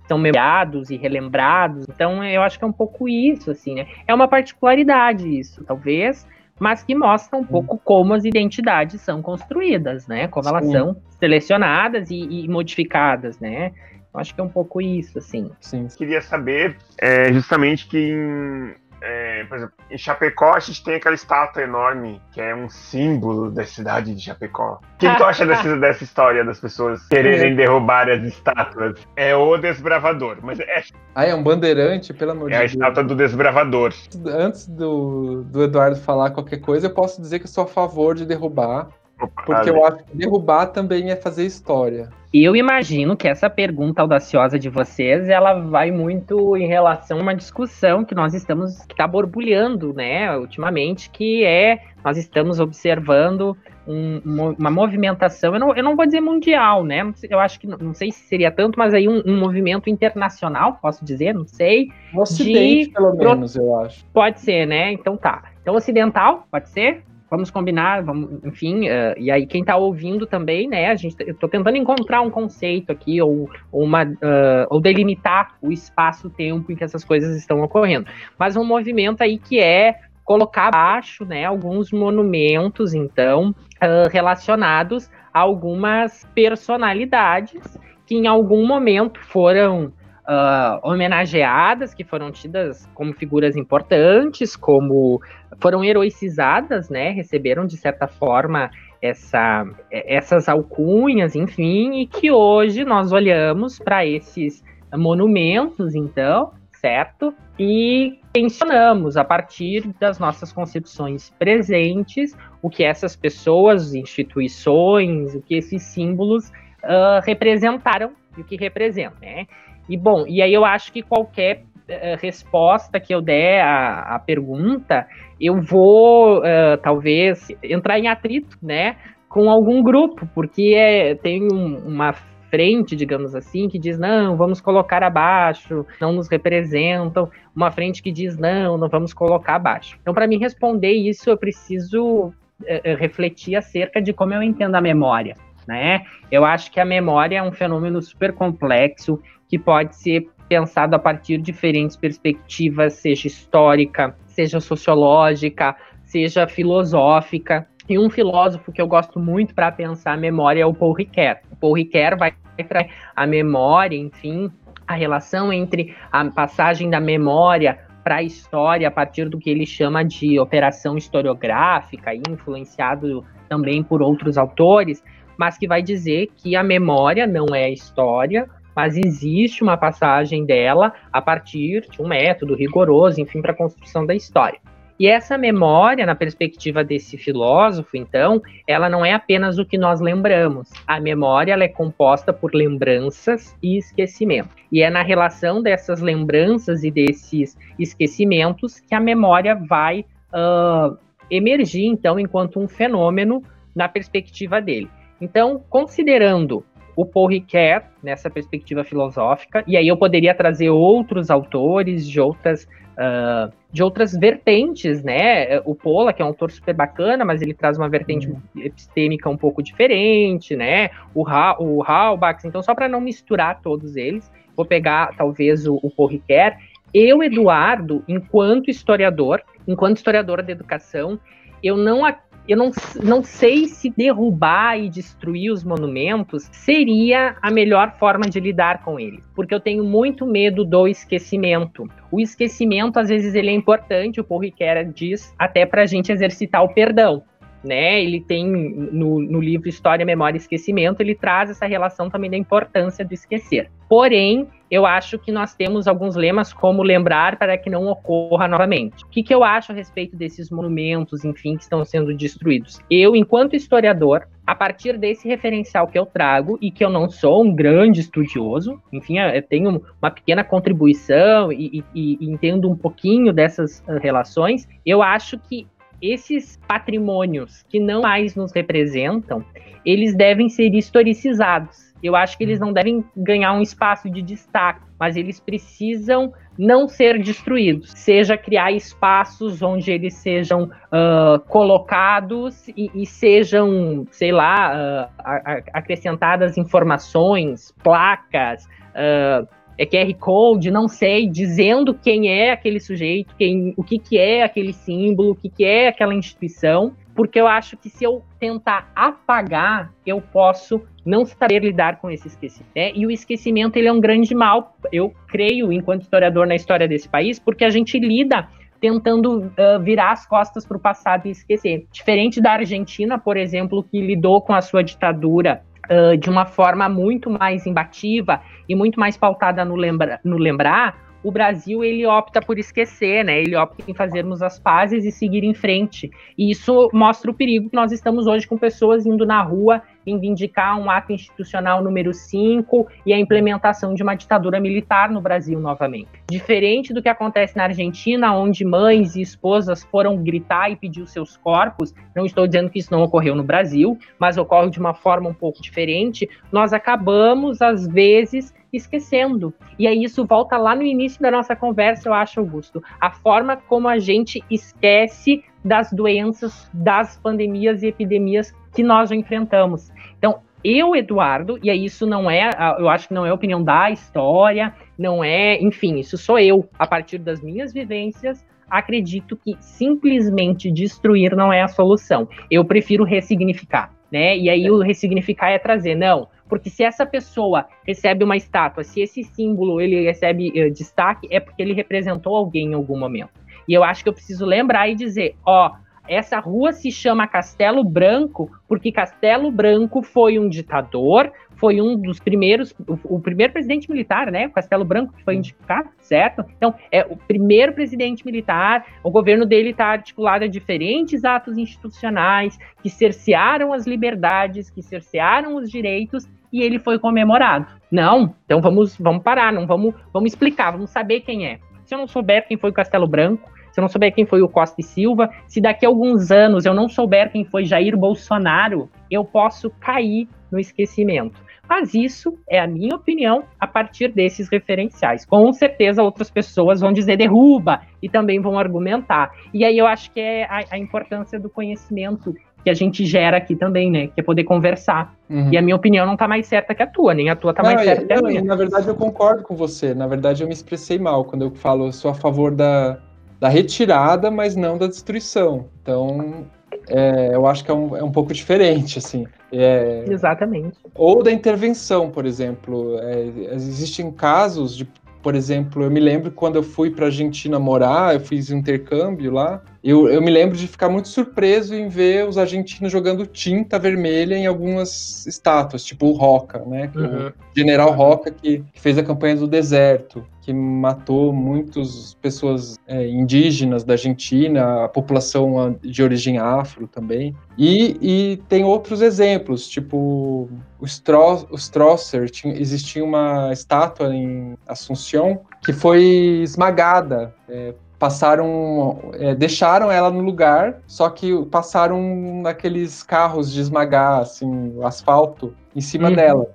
são memoriados e relembrados. Então, eu acho que é um pouco isso, assim, né? É uma particularidade isso, talvez, mas que mostra um pouco como as identidades são construídas, né? Como Sim. elas são selecionadas e, e, modificadas, né? Eu acho que é um pouco isso, assim. Sim. Queria saber é, justamente que em é, por exemplo, em Chapecó a gente tem aquela estátua enorme que é um símbolo da cidade de Chapecó. O que, tu acha dessa, <laughs> dessa história das pessoas quererem é. derrubar as estátuas? É o desbravador, mas é. Ah, é um bandeirante, pelo amor de Deus. É a estátua do desbravador. Antes do, do Eduardo falar qualquer coisa, eu posso dizer que eu sou a favor de derrubar porque eu acho que derrubar também é fazer história. Eu imagino que essa pergunta audaciosa de vocês, ela vai muito em relação a uma discussão que nós estamos, que está borbulhando, né, ultimamente, que é, nós estamos observando um, uma movimentação, eu não, eu não vou dizer mundial, né, eu acho que, não sei se seria tanto, mas aí um, um movimento internacional, posso dizer, não sei. No ocidente, de... pelo menos, eu acho. Pode ser, né, então tá. Então ocidental, pode ser? Vamos combinar, vamos, enfim, uh, e aí quem está ouvindo também, né, a gente, eu estou tentando encontrar um conceito aqui, ou, ou uma, uh, ou delimitar o espaço-tempo em que essas coisas estão ocorrendo, mas um movimento aí que é colocar abaixo, né, alguns monumentos, então, uh, relacionados a algumas personalidades que em algum momento foram uh, homenageadas, que foram tidas como figuras importantes, como foram heroicizadas, né? Receberam de certa forma essa, essas alcunhas, enfim, e que hoje nós olhamos para esses monumentos, então, certo? E mencionamos a partir das nossas concepções presentes o que essas pessoas, instituições, o que esses símbolos uh, representaram e o que representam, né? E bom, e aí eu acho que qualquer uh, resposta que eu der à, à pergunta, eu vou uh, talvez entrar em atrito, né, com algum grupo, porque é, tem um, uma frente, digamos assim, que diz não, vamos colocar abaixo, não nos representam, uma frente que diz não, não vamos colocar abaixo. Então, para mim responder isso, eu preciso uh, refletir acerca de como eu entendo a memória. Né? Eu acho que a memória é um fenômeno super complexo que pode ser pensado a partir de diferentes perspectivas, seja histórica, seja sociológica, seja filosófica. E um filósofo que eu gosto muito para pensar a memória é o Paul Ricoeur. O Paul Ricoeur vai para a memória, enfim, a relação entre a passagem da memória para a história a partir do que ele chama de operação historiográfica, influenciado também por outros autores, mas que vai dizer que a memória não é a história, mas existe uma passagem dela a partir de um método rigoroso, enfim, para a construção da história. E essa memória, na perspectiva desse filósofo, então, ela não é apenas o que nós lembramos. A memória ela é composta por lembranças e esquecimento. E é na relação dessas lembranças e desses esquecimentos que a memória vai uh, emergir, então, enquanto um fenômeno na perspectiva dele. Então, considerando o Paul Ricoeur nessa perspectiva filosófica, e aí eu poderia trazer outros autores de outras, uh, de outras vertentes, né? O Pola, que é um autor super bacana, mas ele traz uma vertente uhum. epistêmica um pouco diferente, né? O, ha o Halbach, então só para não misturar todos eles, vou pegar talvez o, o Paul Ricoeur. Eu, Eduardo, enquanto historiador, enquanto historiador da educação, eu não eu não, não sei se derrubar e destruir os monumentos seria a melhor forma de lidar com eles, porque eu tenho muito medo do esquecimento. O esquecimento, às vezes, ele é importante, o Paul Ricoeur diz, até para a gente exercitar o perdão né? Ele tem no, no livro História, Memória e Esquecimento, ele traz essa relação também da importância do esquecer. Porém, eu acho que nós temos alguns lemas como lembrar para que não ocorra novamente. O que, que eu acho a respeito desses monumentos, enfim, que estão sendo destruídos? Eu, enquanto historiador, a partir desse referencial que eu trago e que eu não sou um grande estudioso, enfim, eu tenho uma pequena contribuição e, e, e entendo um pouquinho dessas relações, eu acho que esses patrimônios que não mais nos representam, eles devem ser historicizados. Eu acho que eles não devem ganhar um espaço de destaque, mas eles precisam não ser destruídos, seja criar espaços onde eles sejam uh, colocados e, e, sejam, sei lá, uh, acrescentadas informações, placas, uh, é QR Code, não sei, dizendo quem é aquele sujeito, quem, o que, que é aquele símbolo, o que, que é aquela instituição, porque eu acho que se eu tentar apagar, eu posso não saber lidar com esse esquecimento. Né? E o esquecimento ele é um grande mal, eu creio, enquanto historiador na história desse país, porque a gente lida tentando uh, virar as costas para o passado e esquecer. Diferente da Argentina, por exemplo, que lidou com a sua ditadura uh, de uma forma muito mais imbativa e muito mais pautada no, lembra no lembrar, o Brasil ele opta por esquecer, né? Ele opta em fazermos as pazes e seguir em frente. E isso mostra o perigo que nós estamos hoje com pessoas indo na rua reivindicar um ato institucional número 5 e a implementação de uma ditadura militar no Brasil novamente. Diferente do que acontece na Argentina, onde mães e esposas foram gritar e pedir os seus corpos, não estou dizendo que isso não ocorreu no Brasil, mas ocorre de uma forma um pouco diferente, nós acabamos, às vezes, esquecendo. E aí isso volta lá no início da nossa conversa, eu acho, Augusto. A forma como a gente esquece das doenças, das pandemias e epidemias que nós já enfrentamos. Então, eu, Eduardo, e aí isso não é, eu acho que não é opinião da história, não é, enfim, isso sou eu, a partir das minhas vivências, acredito que simplesmente destruir não é a solução. Eu prefiro ressignificar, né? E aí o ressignificar é trazer, não, porque se essa pessoa recebe uma estátua, se esse símbolo ele recebe uh, destaque, é porque ele representou alguém em algum momento. E eu acho que eu preciso lembrar e dizer, ó, essa rua se chama Castelo Branco porque Castelo Branco foi um ditador, foi um dos primeiros, o, o, primeiro presidente militar, né? O Castelo Branco que foi indicado, certo? Então, é o primeiro presidente militar, o governo dele está articulado a diferentes atos institucionais que cercearam as liberdades, que cercearam os direitos e ele foi comemorado. Não, então vamos, vamos parar, não vamos, vamos explicar, vamos saber quem é. Se eu não souber quem foi o Castelo Branco, se eu não souber quem foi o Costa e Silva, se daqui a alguns anos eu não souber quem foi Jair Bolsonaro, eu posso cair no esquecimento. Mas isso é a minha opinião a partir desses referenciais. Com certeza outras pessoas vão dizer derruba e também vão argumentar. E aí eu acho que é a, a importância do conhecimento que a gente gera aqui também, né? Que é poder conversar. Uhum. E a minha opinião não tá mais certa que a tua, nem a tua tá não, mais certa que a minha. Na verdade, eu concordo com você. Na verdade, eu me expressei mal quando eu falo, eu sou a favor da, da retirada, mas não da destruição. Então, é, eu acho que é um, é um pouco diferente, assim. É, Exatamente. Ou da intervenção, por exemplo. É, existem casos de por exemplo, eu me lembro quando eu fui para Argentina morar, eu fiz intercâmbio lá, eu, eu me lembro de ficar muito surpreso em ver os argentinos jogando tinta vermelha em algumas estátuas, tipo o Roca, né? Uhum. O general Roca que, que, fez a campanha do deserto, que matou muitas pessoas é, indígenas da Argentina, a população de origem afro também. E, e tem outros exemplos, tipo o, Stro, o Strosser, tinha, existia uma estátua em Assunção que foi esmagada. É, passaram, é, deixaram ela no lugar, só que passaram naqueles carros de esmagar assim, o asfalto em cima uhum. dela.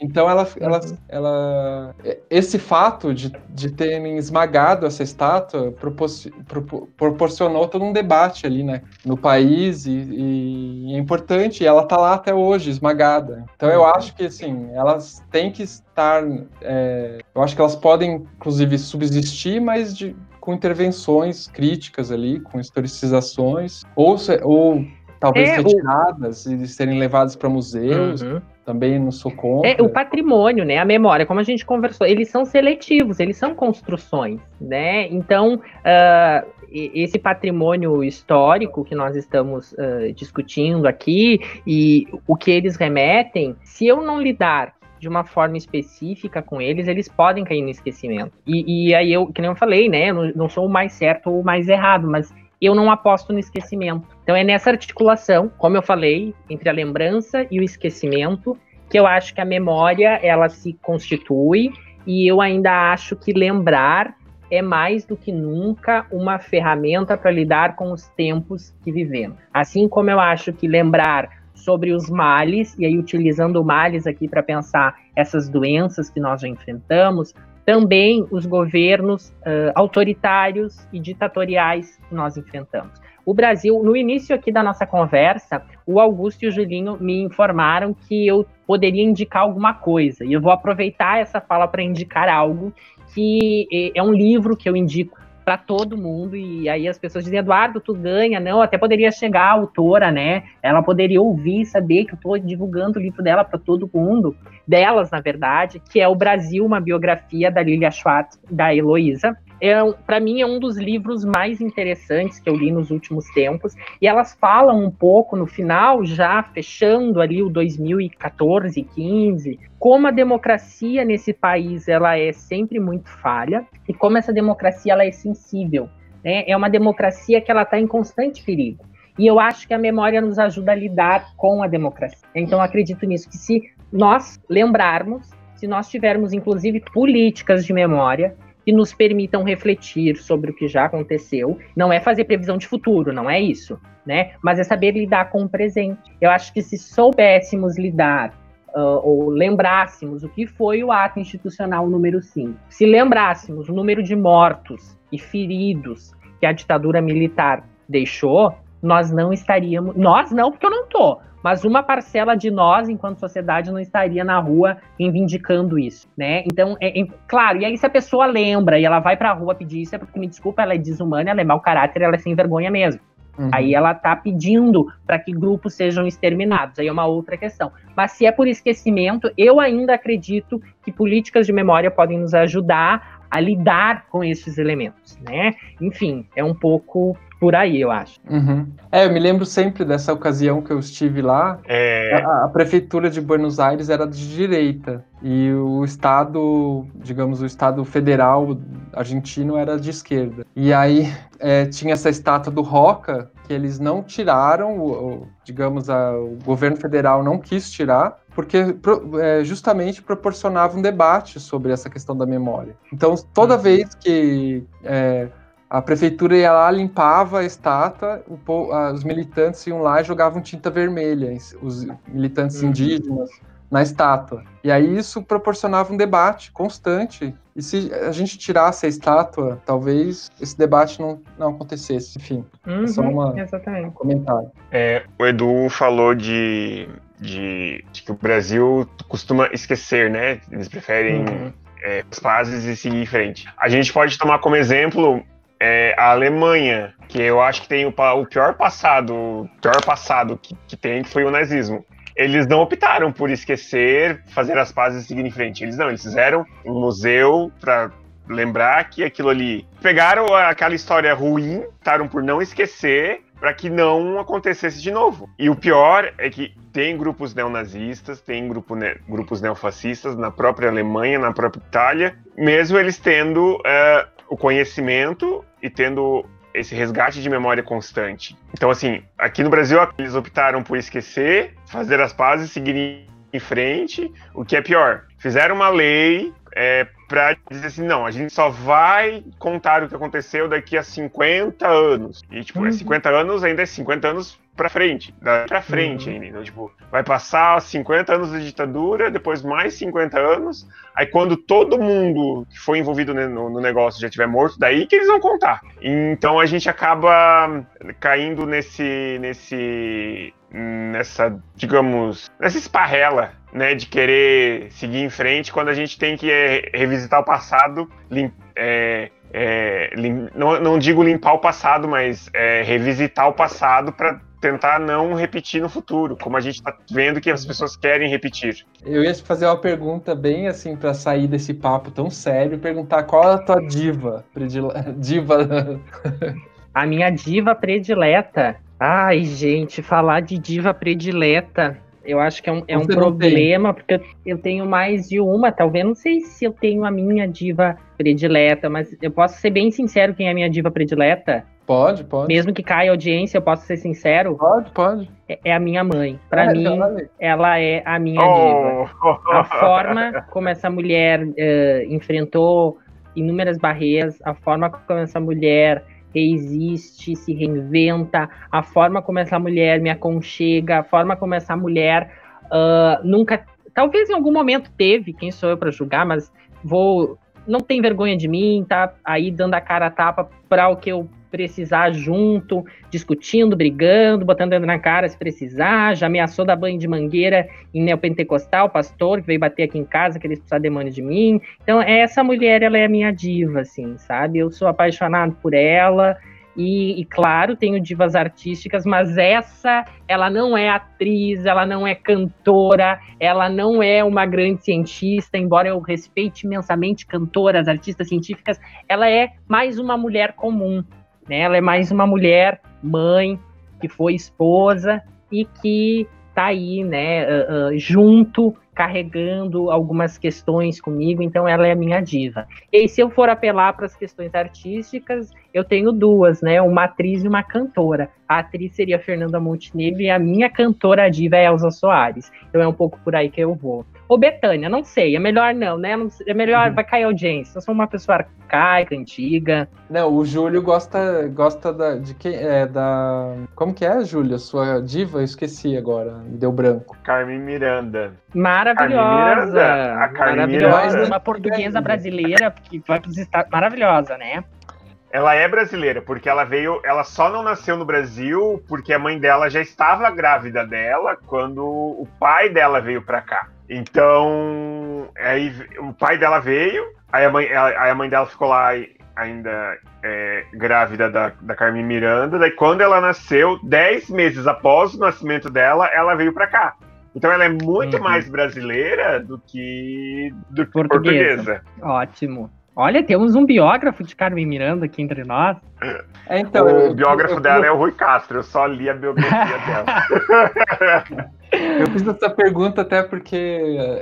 Então ela, ela, uhum. ela, esse fato de, de terem esmagado essa estátua propor, proporcionou todo um debate ali, né, no país e, e é importante. E ela está lá até hoje esmagada. Então eu acho que assim elas têm que estar, é, eu acho que elas podem inclusive subsistir, mas de, com intervenções críticas ali, com historicizações ou, ou talvez é, retiradas e serem levadas para museus. Uhum também não sou contra. É, o patrimônio, né, a memória, como a gente conversou, eles são seletivos, eles são construções, né? Então, uh, esse patrimônio histórico que nós estamos uh, discutindo aqui e o que eles remetem, se eu não lidar de uma forma específica com eles, eles podem cair no esquecimento. E, e aí eu, que nem eu falei, né, eu não, não sou o mais certo ou o mais errado, mas eu não aposto no esquecimento. Então é nessa articulação, como eu falei, entre a lembrança e o esquecimento, que eu acho que a memória ela se constitui e eu ainda acho que lembrar é mais do que nunca uma ferramenta para lidar com os tempos que vivemos. Assim como eu acho que lembrar sobre os males, e aí utilizando males aqui para pensar essas doenças que nós já enfrentamos, também os governos uh, autoritários e ditatoriais que nós enfrentamos. O Brasil, no início aqui da nossa conversa, o Augusto e o Julinho me informaram que eu poderia indicar alguma coisa. E eu vou aproveitar essa fala para indicar algo que é um livro que eu indico para todo mundo. E aí as pessoas dizem, Eduardo, tu ganha. Não, até poderia chegar a autora, né? Ela poderia ouvir, saber que eu estou divulgando o livro dela para todo mundo, delas, na verdade, que é O Brasil, uma biografia da Lilia Schwartz, da Heloísa é, para mim é um dos livros mais interessantes que eu li nos últimos tempos. E elas falam um pouco no final, já fechando ali o 2014, 15, como a democracia nesse país ela é sempre muito falha e como essa democracia ela é sensível. Né? É uma democracia que ela está em constante perigo. E eu acho que a memória nos ajuda a lidar com a democracia. Então acredito nisso que se nós lembrarmos, se nós tivermos inclusive políticas de memória, que nos permitam refletir sobre o que já aconteceu. Não é fazer previsão de futuro, não é isso, né? Mas é saber lidar com o presente. Eu acho que se soubéssemos lidar uh, ou lembrássemos o que foi o ato institucional número 5, se lembrássemos o número de mortos e feridos que a ditadura militar deixou, nós não estaríamos. Nós não, porque eu não tô mas uma parcela de nós, enquanto sociedade, não estaria na rua reivindicando isso, né? Então, é, é, claro, e aí se a pessoa lembra e ela vai pra rua pedir isso, é porque, me desculpa, ela é desumana, ela é mau caráter, ela é sem vergonha mesmo. Uhum. Aí ela tá pedindo para que grupos sejam exterminados, aí é uma outra questão. Mas se é por esquecimento, eu ainda acredito que políticas de memória podem nos ajudar a lidar com esses elementos, né? Enfim, é um pouco por aí, eu acho. Uhum. É, eu me lembro sempre dessa ocasião que eu estive lá. É... A, a, prefeitura de Buenos Aires era de direita e o estado, digamos, o estado federal argentino era de esquerda. E aí é, tinha essa estátua do Roca que eles não tiraram, o, digamos, a, o governo federal não quis tirar, porque é, justamente proporcionava um debate sobre essa questão da memória. Então, toda uhum. vez que é, a prefeitura ia lá, limpava a estátua, o, os militantes iam lá e jogavam tinta vermelha, os militantes uhum. indígenas, na estátua. E aí isso proporcionava um debate constante. E se a gente tirasse a estátua, talvez esse debate não, não acontecesse. Enfim, uhum, é só uma, um comentário. É, o Edu falou de, de, de, que o Brasil costuma esquecer, né? Eles preferem uhum. é, as fases e seguir em frente. A gente pode tomar como exemplo é, a Alemanha, que eu acho que tem o, o pior passado, pior passado que, que tem, que foi o nazismo. Eles não optaram por esquecer, fazer as pazes e seguir em frente. Eles não, eles fizeram um museu para lembrar que aquilo ali. Pegaram aquela história ruim, optaram por não esquecer, para que não acontecesse de novo. E o pior é que tem grupos neonazistas, tem grupo ne grupos neofascistas na própria Alemanha, na própria Itália, mesmo eles tendo uh, o conhecimento e tendo esse resgate de memória constante. Então, assim, aqui no Brasil eles optaram por esquecer, fazer as pazes, seguir em frente, o que é pior. Fizeram uma lei é, para dizer assim, não, a gente só vai contar o que aconteceu daqui a 50 anos. E, tipo, é uhum. é 50 anos ainda é 50 anos pra frente, pra frente uhum. ainda. Então, tipo, vai passar 50 anos de ditadura, depois mais 50 anos, aí quando todo mundo que foi envolvido no, no negócio já tiver morto, daí que eles vão contar. Então a gente acaba caindo nesse, nesse, nessa, digamos, nessa esparrela, né, de querer seguir em frente quando a gente tem que é, revisitar o passado, é, é, lim, não, não, digo limpar o passado, mas é, revisitar o passado para tentar não repetir no futuro, como a gente está vendo que as pessoas querem repetir. Eu ia te fazer uma pergunta bem assim para sair desse papo tão sério, perguntar qual é a tua diva, predile... <laughs> diva. a minha diva predileta. Ai, gente, falar de diva predileta eu acho que é um, é um problema, porque eu tenho mais de uma, talvez, não sei se eu tenho a minha diva predileta, mas eu posso ser bem sincero quem é a minha diva predileta. Pode, pode. Mesmo que caia audiência, eu posso ser sincero? Pode, pode. É, é a minha mãe. Para é, mim, ela é a minha oh. diva. A forma como essa mulher uh, enfrentou inúmeras barreiras, a forma como essa mulher existe, se reinventa, a forma como essa mulher me aconchega, a forma como essa mulher uh, nunca, talvez em algum momento teve, quem sou eu para julgar, mas vou, não tem vergonha de mim, tá aí dando a cara a tapa para o que eu precisar junto, discutindo, brigando, botando dentro na cara se precisar, já ameaçou dar banho de mangueira em neopentecostal, pastor, que veio bater aqui em casa, que eles precisam demônio de mim. Então, essa mulher, ela é a minha diva, assim, sabe? Eu sou apaixonado por ela, e, e, claro, tenho divas artísticas, mas essa, ela não é atriz, ela não é cantora, ela não é uma grande cientista, embora eu respeite imensamente cantoras, artistas científicas, ela é mais uma mulher comum. Né? Ela é mais uma mulher, mãe, que foi esposa e que está aí, né, uh, uh, junto, carregando algumas questões comigo, então ela é a minha diva. E se eu for apelar para as questões artísticas, eu tenho duas, né, uma atriz e uma cantora. A atriz seria Fernanda Montenegro e a minha cantora diva é Elza Soares. Então é um pouco por aí que eu vou. Ou Betânia, não sei, é melhor não, né? É melhor, uhum. vai cair audiência. Eu sou uma pessoa arcaica, antiga. Não, o Júlio gosta, gosta da, de quem é da. Como que é, Júlio? Sua diva? Eu esqueci agora, me deu branco. Carmen Miranda. Maravilhosa. Carmen Miranda. A Carmen maravilhosa, Miranda. uma portuguesa brasileira que vai para os Estados. Maravilhosa, né? Ela é brasileira, porque ela veio. Ela só não nasceu no Brasil porque a mãe dela já estava grávida dela quando o pai dela veio para cá. Então, aí o pai dela veio, aí a mãe, aí a mãe dela ficou lá ainda é, grávida da, da Carmen Miranda. Daí, quando ela nasceu, dez meses após o nascimento dela, ela veio para cá. Então, ela é muito uhum. mais brasileira do que, do que portuguesa. portuguesa. Ótimo. Olha, temos um biógrafo de Carmen Miranda aqui entre nós. É, então, o eu, biógrafo eu, eu, dela é o Rui Castro, eu só li a biografia <laughs> dela. Eu fiz essa pergunta até porque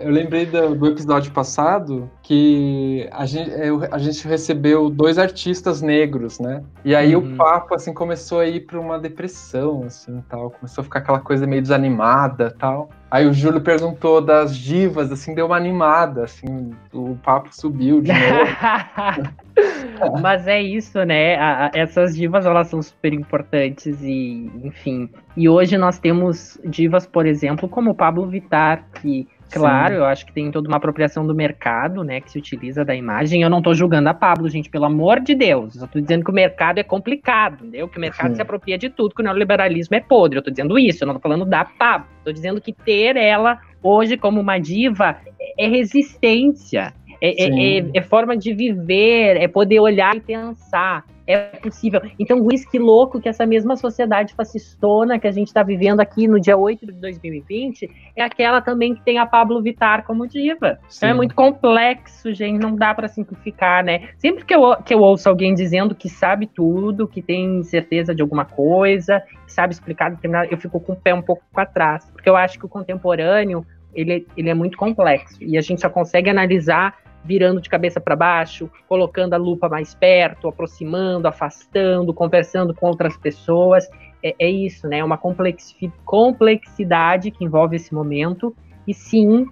eu lembrei do, do episódio passado que a gente, a gente, recebeu dois artistas negros, né? E aí uhum. o papo, assim, começou a ir para uma depressão, assim, tal. Começou a ficar aquela coisa meio desanimada, tal. Aí o Júlio perguntou das divas, assim, deu uma animada, assim, o papo subiu de novo. <laughs> <laughs> Mas é isso, né? A, a, essas divas, elas são super importantes e, enfim. E hoje nós temos divas, por exemplo, como o Pablo Vittar, que, claro, Sim. eu acho que tem toda uma apropriação do mercado, né, que se utiliza da imagem. Eu não tô julgando a Pablo, gente, pelo amor de Deus. Eu tô dizendo que o mercado é complicado, entendeu? Que o mercado Sim. se apropria de tudo, que o neoliberalismo é podre. Eu tô dizendo isso, eu não tô falando da Pablo. Tô dizendo que ter ela hoje como uma diva é resistência. É, é, é, é, forma de viver, é poder olhar e pensar. É possível. Então, whisky louco que essa mesma sociedade fascistona que a gente está vivendo aqui no dia 8 de 2020 é aquela também que tem a Pablo Vittar como diva. Sim. Então é muito complexo, gente, não dá para simplificar, né? Sempre que eu, que eu ouço alguém dizendo que sabe tudo, que tem certeza de alguma coisa, que sabe explicar determinado, eu fico com o pé um pouco para trás, porque eu acho que o contemporâneo ele, ele é muito complexo e a gente só consegue analisar virando de cabeça para baixo, colocando a lupa mais perto, aproximando, afastando, conversando com outras pessoas. É, é isso, né? É uma complexidade que envolve esse momento. E sim, uh,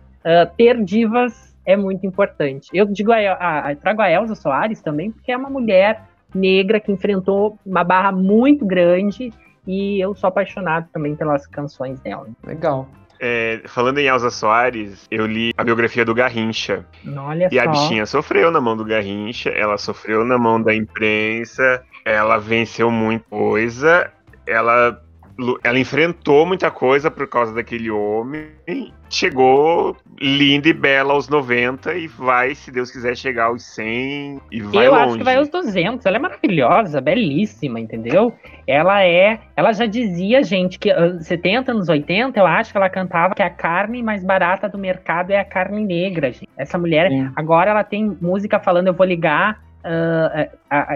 ter divas é muito importante. Eu digo a, a, a, trago a Elza Soares também, porque é uma mulher negra que enfrentou uma barra muito grande e eu sou apaixonado também pelas canções dela. Legal. É, falando em Elza Soares, eu li a biografia do Garrincha. Olha e só. a bichinha sofreu na mão do Garrincha, ela sofreu na mão da imprensa, ela venceu muita coisa, ela ela enfrentou muita coisa por causa daquele homem, chegou linda e bela aos 90 e vai, se Deus quiser, chegar aos 100 e vai Eu longe. acho que vai aos 200. Ela é maravilhosa, belíssima, entendeu? Ela é, ela já dizia, gente, que 70 anos 80, eu acho que ela cantava que a carne mais barata do mercado é a carne negra, gente. Essa mulher, Sim. agora ela tem música falando eu vou ligar Uh,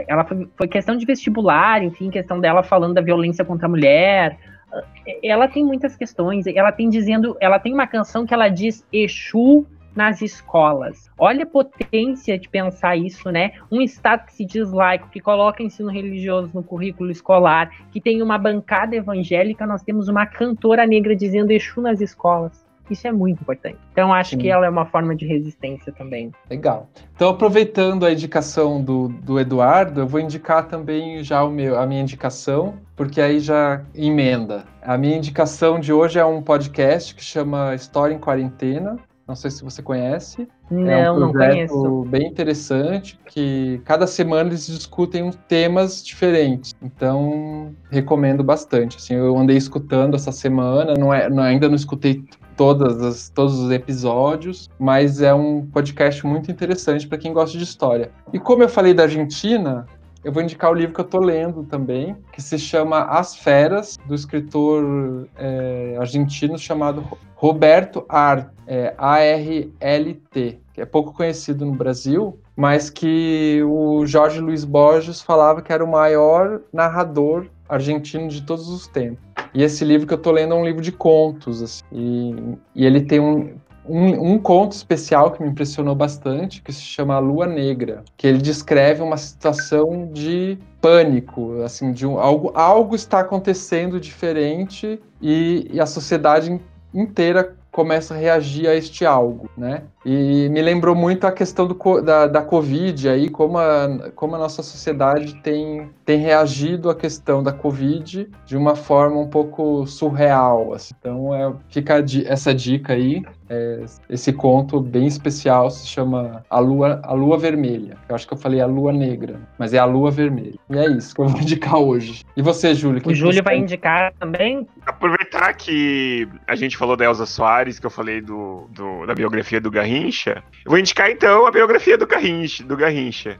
ela foi, foi, questão de vestibular, enfim, questão dela falando da violência contra a mulher. Uh, ela tem muitas questões. Ela tem dizendo, ela tem uma canção que ela diz Exu nas escolas. Olha a potência de pensar isso, né? Um estado que se diz laico, que coloca ensino religioso no currículo escolar, que tem uma bancada evangélica, nós temos uma cantora negra dizendo Exu nas escolas. Isso é muito importante. Então, acho Sim. que ela é uma forma de resistência também. Legal. Então, aproveitando a indicação do, do Eduardo, eu vou indicar também já o meu, a minha indicação, porque aí já emenda. A minha indicação de hoje é um podcast que chama História em Quarentena. Não sei se você conhece. Não, é um não conheço. bem interessante, que cada semana eles discutem temas diferentes. Então, recomendo bastante. Assim, eu andei escutando essa semana, não é, não, ainda não escutei todas as, todos os episódios, mas é um podcast muito interessante para quem gosta de história. E como eu falei da Argentina, eu vou indicar o livro que eu estou lendo também, que se chama As Feras, do escritor é, argentino chamado Roberto Ar, é, A-R-L-T, que é pouco conhecido no Brasil, mas que o Jorge Luiz Borges falava que era o maior narrador argentino de todos os tempos. E esse livro que eu estou lendo é um livro de contos, assim, e, e ele tem um, um, um, conto especial que me impressionou bastante, que se chama A Lua Negra, que ele descreve uma situação de pânico, assim, de um, algo, algo está acontecendo diferente e, e a sociedade inteira começa a reagir a este algo, né? E me lembrou muito a questão do, da, da Covid aí, como a, como a nossa sociedade tem, tem reagido à questão da Covid de uma forma um pouco surreal. Assim. Então é, fica essa dica aí. É, esse conto bem especial se chama A Lua, a Lua Vermelha. Eu acho que eu falei a Lua Negra, mas é a Lua Vermelha. E é isso que eu vou <laughs> indicar hoje. E você, Júlio? O Júlio vai indicar também? Aproveitar que a gente falou da Elza Soares, que eu falei do, do da biografia do Garrincha Garrincha, eu vou indicar então a biografia do Garrincha, do Garrincha,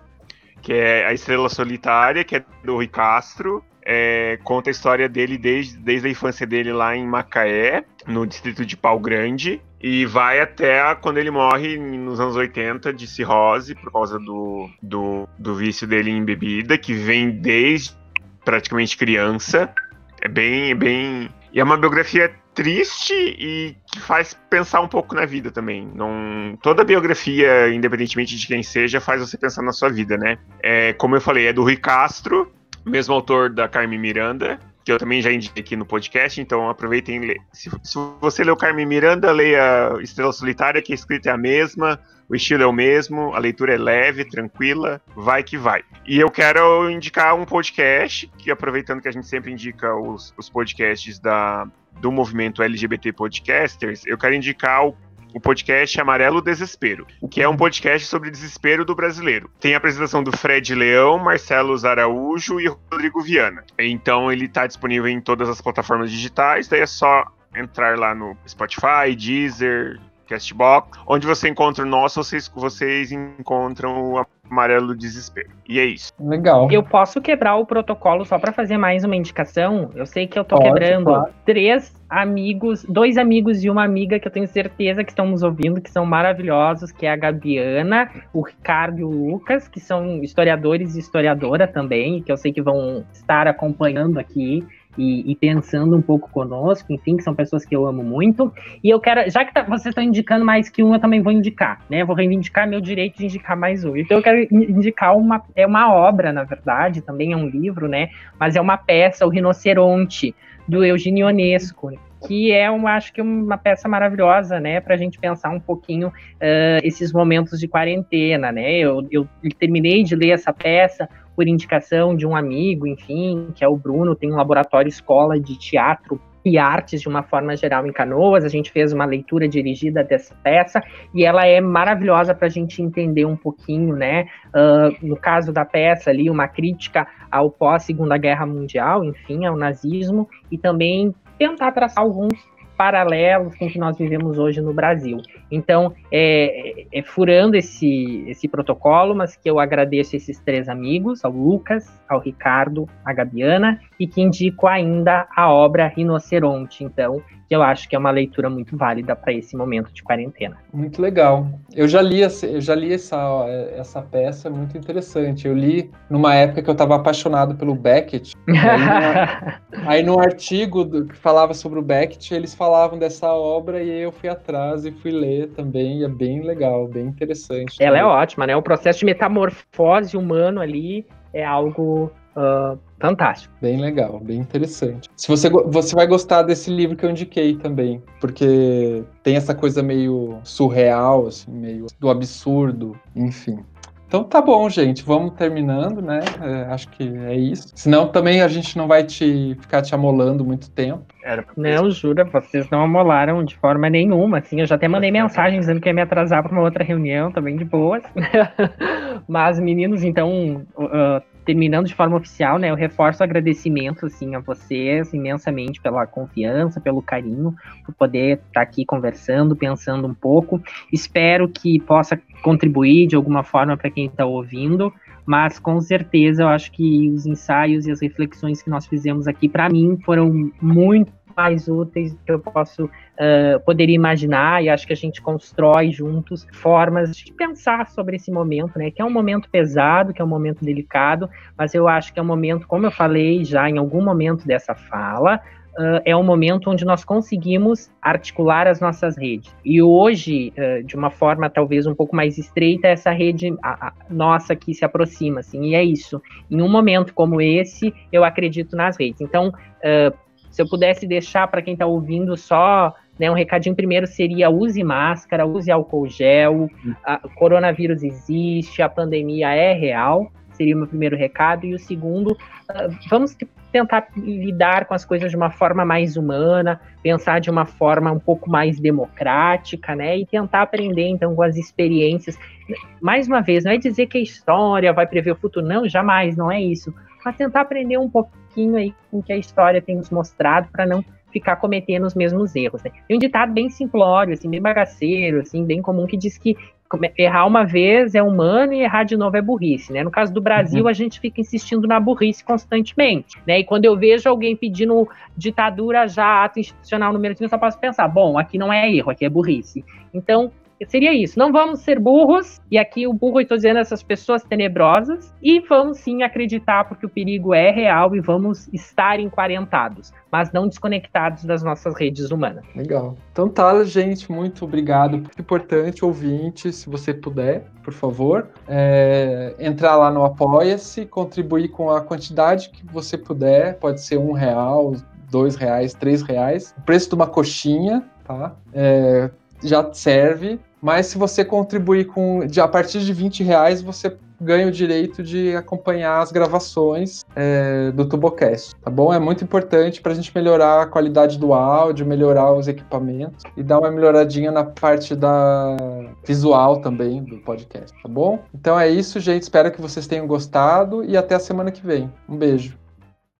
que é A Estrela Solitária, que é do Rui Castro. É, conta a história dele desde, desde a infância dele lá em Macaé, no distrito de Pau Grande, e vai até quando ele morre nos anos 80 de cirrose, por causa do, do, do vício dele em bebida, que vem desde praticamente criança. É bem, bem. E é uma biografia triste e que faz pensar um pouco na vida também. Não, toda biografia, independentemente de quem seja, faz você pensar na sua vida, né? É, como eu falei, é do Rui Castro, mesmo autor da Carmen Miranda, que eu também já indiquei aqui no podcast, então aproveitem. Se, se você leu Carmen Miranda, leia Estrela Solitária, que a escrita é a mesma, o estilo é o mesmo, a leitura é leve, tranquila, vai que vai. E eu quero indicar um podcast, que aproveitando que a gente sempre indica os, os podcasts da, do movimento LGBT Podcasters, eu quero indicar o o podcast Amarelo Desespero, que é um podcast sobre desespero do brasileiro. Tem a apresentação do Fred Leão, Marcelo Zaraújo e Rodrigo Viana. Então ele está disponível em todas as plataformas digitais, daí é só entrar lá no Spotify, Deezer, Castbox, onde você encontra o nosso, vocês, vocês encontram o Amarelo Desespero. E é isso. Legal. Eu posso quebrar o protocolo só para fazer mais uma indicação? Eu sei que eu tô Pode, quebrando claro. três amigos, dois amigos e uma amiga que eu tenho certeza que estão nos ouvindo, que são maravilhosos, que é a Gabiana, o Ricardo e o Lucas, que são historiadores e historiadora também, que eu sei que vão estar acompanhando aqui e, e, pensando um pouco conosco, enfim, que são pessoas que eu amo muito. E eu quero, já que tá, vocês estão indicando mais que um, eu também vou indicar, né? Vou reivindicar meu direito de indicar mais um. Então eu quero indicar uma, é uma obra, na verdade, também é um livro, né? Mas é uma peça, O Rinoceronte, do Eugênio Ionesco, que é, uma, acho que uma peça maravilhosa, né, para a gente pensar um pouquinho uh, esses momentos de quarentena, né? Eu, eu terminei de ler essa peça por indicação de um amigo, enfim, que é o Bruno, tem um laboratório escola de teatro e artes de uma forma geral em Canoas. A gente fez uma leitura dirigida dessa peça e ela é maravilhosa para a gente entender um pouquinho, né? Uh, no caso da peça ali, uma crítica ao pós Segunda Guerra Mundial, enfim, ao nazismo e também tentar traçar alguns paralelos com o que nós vivemos hoje no Brasil. Então, é, é, furando esse, esse protocolo, mas que eu agradeço esses três amigos, ao Lucas, ao Ricardo, à Gabiana, e que indico ainda a obra Rinoceronte. Então, que eu acho que é uma leitura muito válida para esse momento de quarentena. Muito legal. Eu já li, eu já li essa, essa peça, muito interessante. Eu li numa época que eu estava apaixonado pelo Beckett. <laughs> Aí, aí, no artigo do, que falava sobre o Beckett, eles falavam dessa obra e eu fui atrás e fui ler também. E é bem legal, bem interessante. Ela também. é ótima, né? O processo de metamorfose humano ali é algo uh, fantástico. Bem legal, bem interessante. Se você, você vai gostar desse livro que eu indiquei também, porque tem essa coisa meio surreal, assim, meio do absurdo, enfim. Então tá bom, gente. Vamos terminando, né? É, acho que é isso. Senão também a gente não vai te ficar te amolando muito tempo. Era não, jura, vocês não amolaram de forma nenhuma. Assim, eu já até mandei mensagem dizendo que ia me atrasar para uma outra reunião, também de boas. <laughs> Mas, meninos, então, uh, terminando de forma oficial, né, eu reforço o agradecimento assim a vocês imensamente pela confiança, pelo carinho, por poder estar tá aqui conversando, pensando um pouco. Espero que possa contribuir de alguma forma para quem está ouvindo, mas com certeza eu acho que os ensaios e as reflexões que nós fizemos aqui para mim foram muito mais úteis que eu posso uh, poderia imaginar e acho que a gente constrói juntos formas de pensar sobre esse momento, né? Que é um momento pesado, que é um momento delicado, mas eu acho que é um momento, como eu falei já em algum momento dessa fala, Uh, é um momento onde nós conseguimos articular as nossas redes. E hoje, uh, de uma forma talvez um pouco mais estreita, essa rede a, a, nossa que se aproxima, assim, e é isso. Em um momento como esse, eu acredito nas redes. Então, uh, se eu pudesse deixar para quem está ouvindo só né, um recadinho primeiro seria use máscara, use álcool gel, a, coronavírus existe, a pandemia é real, seria o meu primeiro recado. E o segundo, uh, vamos tentar lidar com as coisas de uma forma mais humana, pensar de uma forma um pouco mais democrática, né? E tentar aprender então com as experiências. Mais uma vez, não é dizer que a história vai prever o futuro, não, jamais, não é isso. Mas tentar aprender um pouquinho aí com o que a história tem nos mostrado para não ficar cometendo os mesmos erros. Né? Tem um ditado bem simplório, assim, bem bagaceiro, assim, bem comum, que diz que errar uma vez é humano e errar de novo é burrice, né? No caso do Brasil, uhum. a gente fica insistindo na burrice constantemente, né? E quando eu vejo alguém pedindo ditadura já, ato institucional número 3, eu só posso pensar, bom, aqui não é erro, aqui é burrice. Então, seria isso. Não vamos ser burros, e aqui o burro, eu estou dizendo essas pessoas tenebrosas, e vamos sim acreditar, porque o perigo é real e vamos estar enquarentados, mas não desconectados das nossas redes humanas. Legal. Então tá, gente, muito obrigado. Importante, ouvinte, se você puder, por favor, é, entrar lá no Apoia-se, contribuir com a quantidade que você puder, pode ser um real, dois reais, três reais, o preço de uma coxinha, tá? É, já serve mas se você contribuir com de, a partir de 20 reais, você ganha o direito de acompanhar as gravações é, do Tubocast, tá bom? É muito importante para a gente melhorar a qualidade do áudio, melhorar os equipamentos e dar uma melhoradinha na parte da visual também do podcast, tá bom? Então é isso, gente. Espero que vocês tenham gostado e até a semana que vem. Um beijo.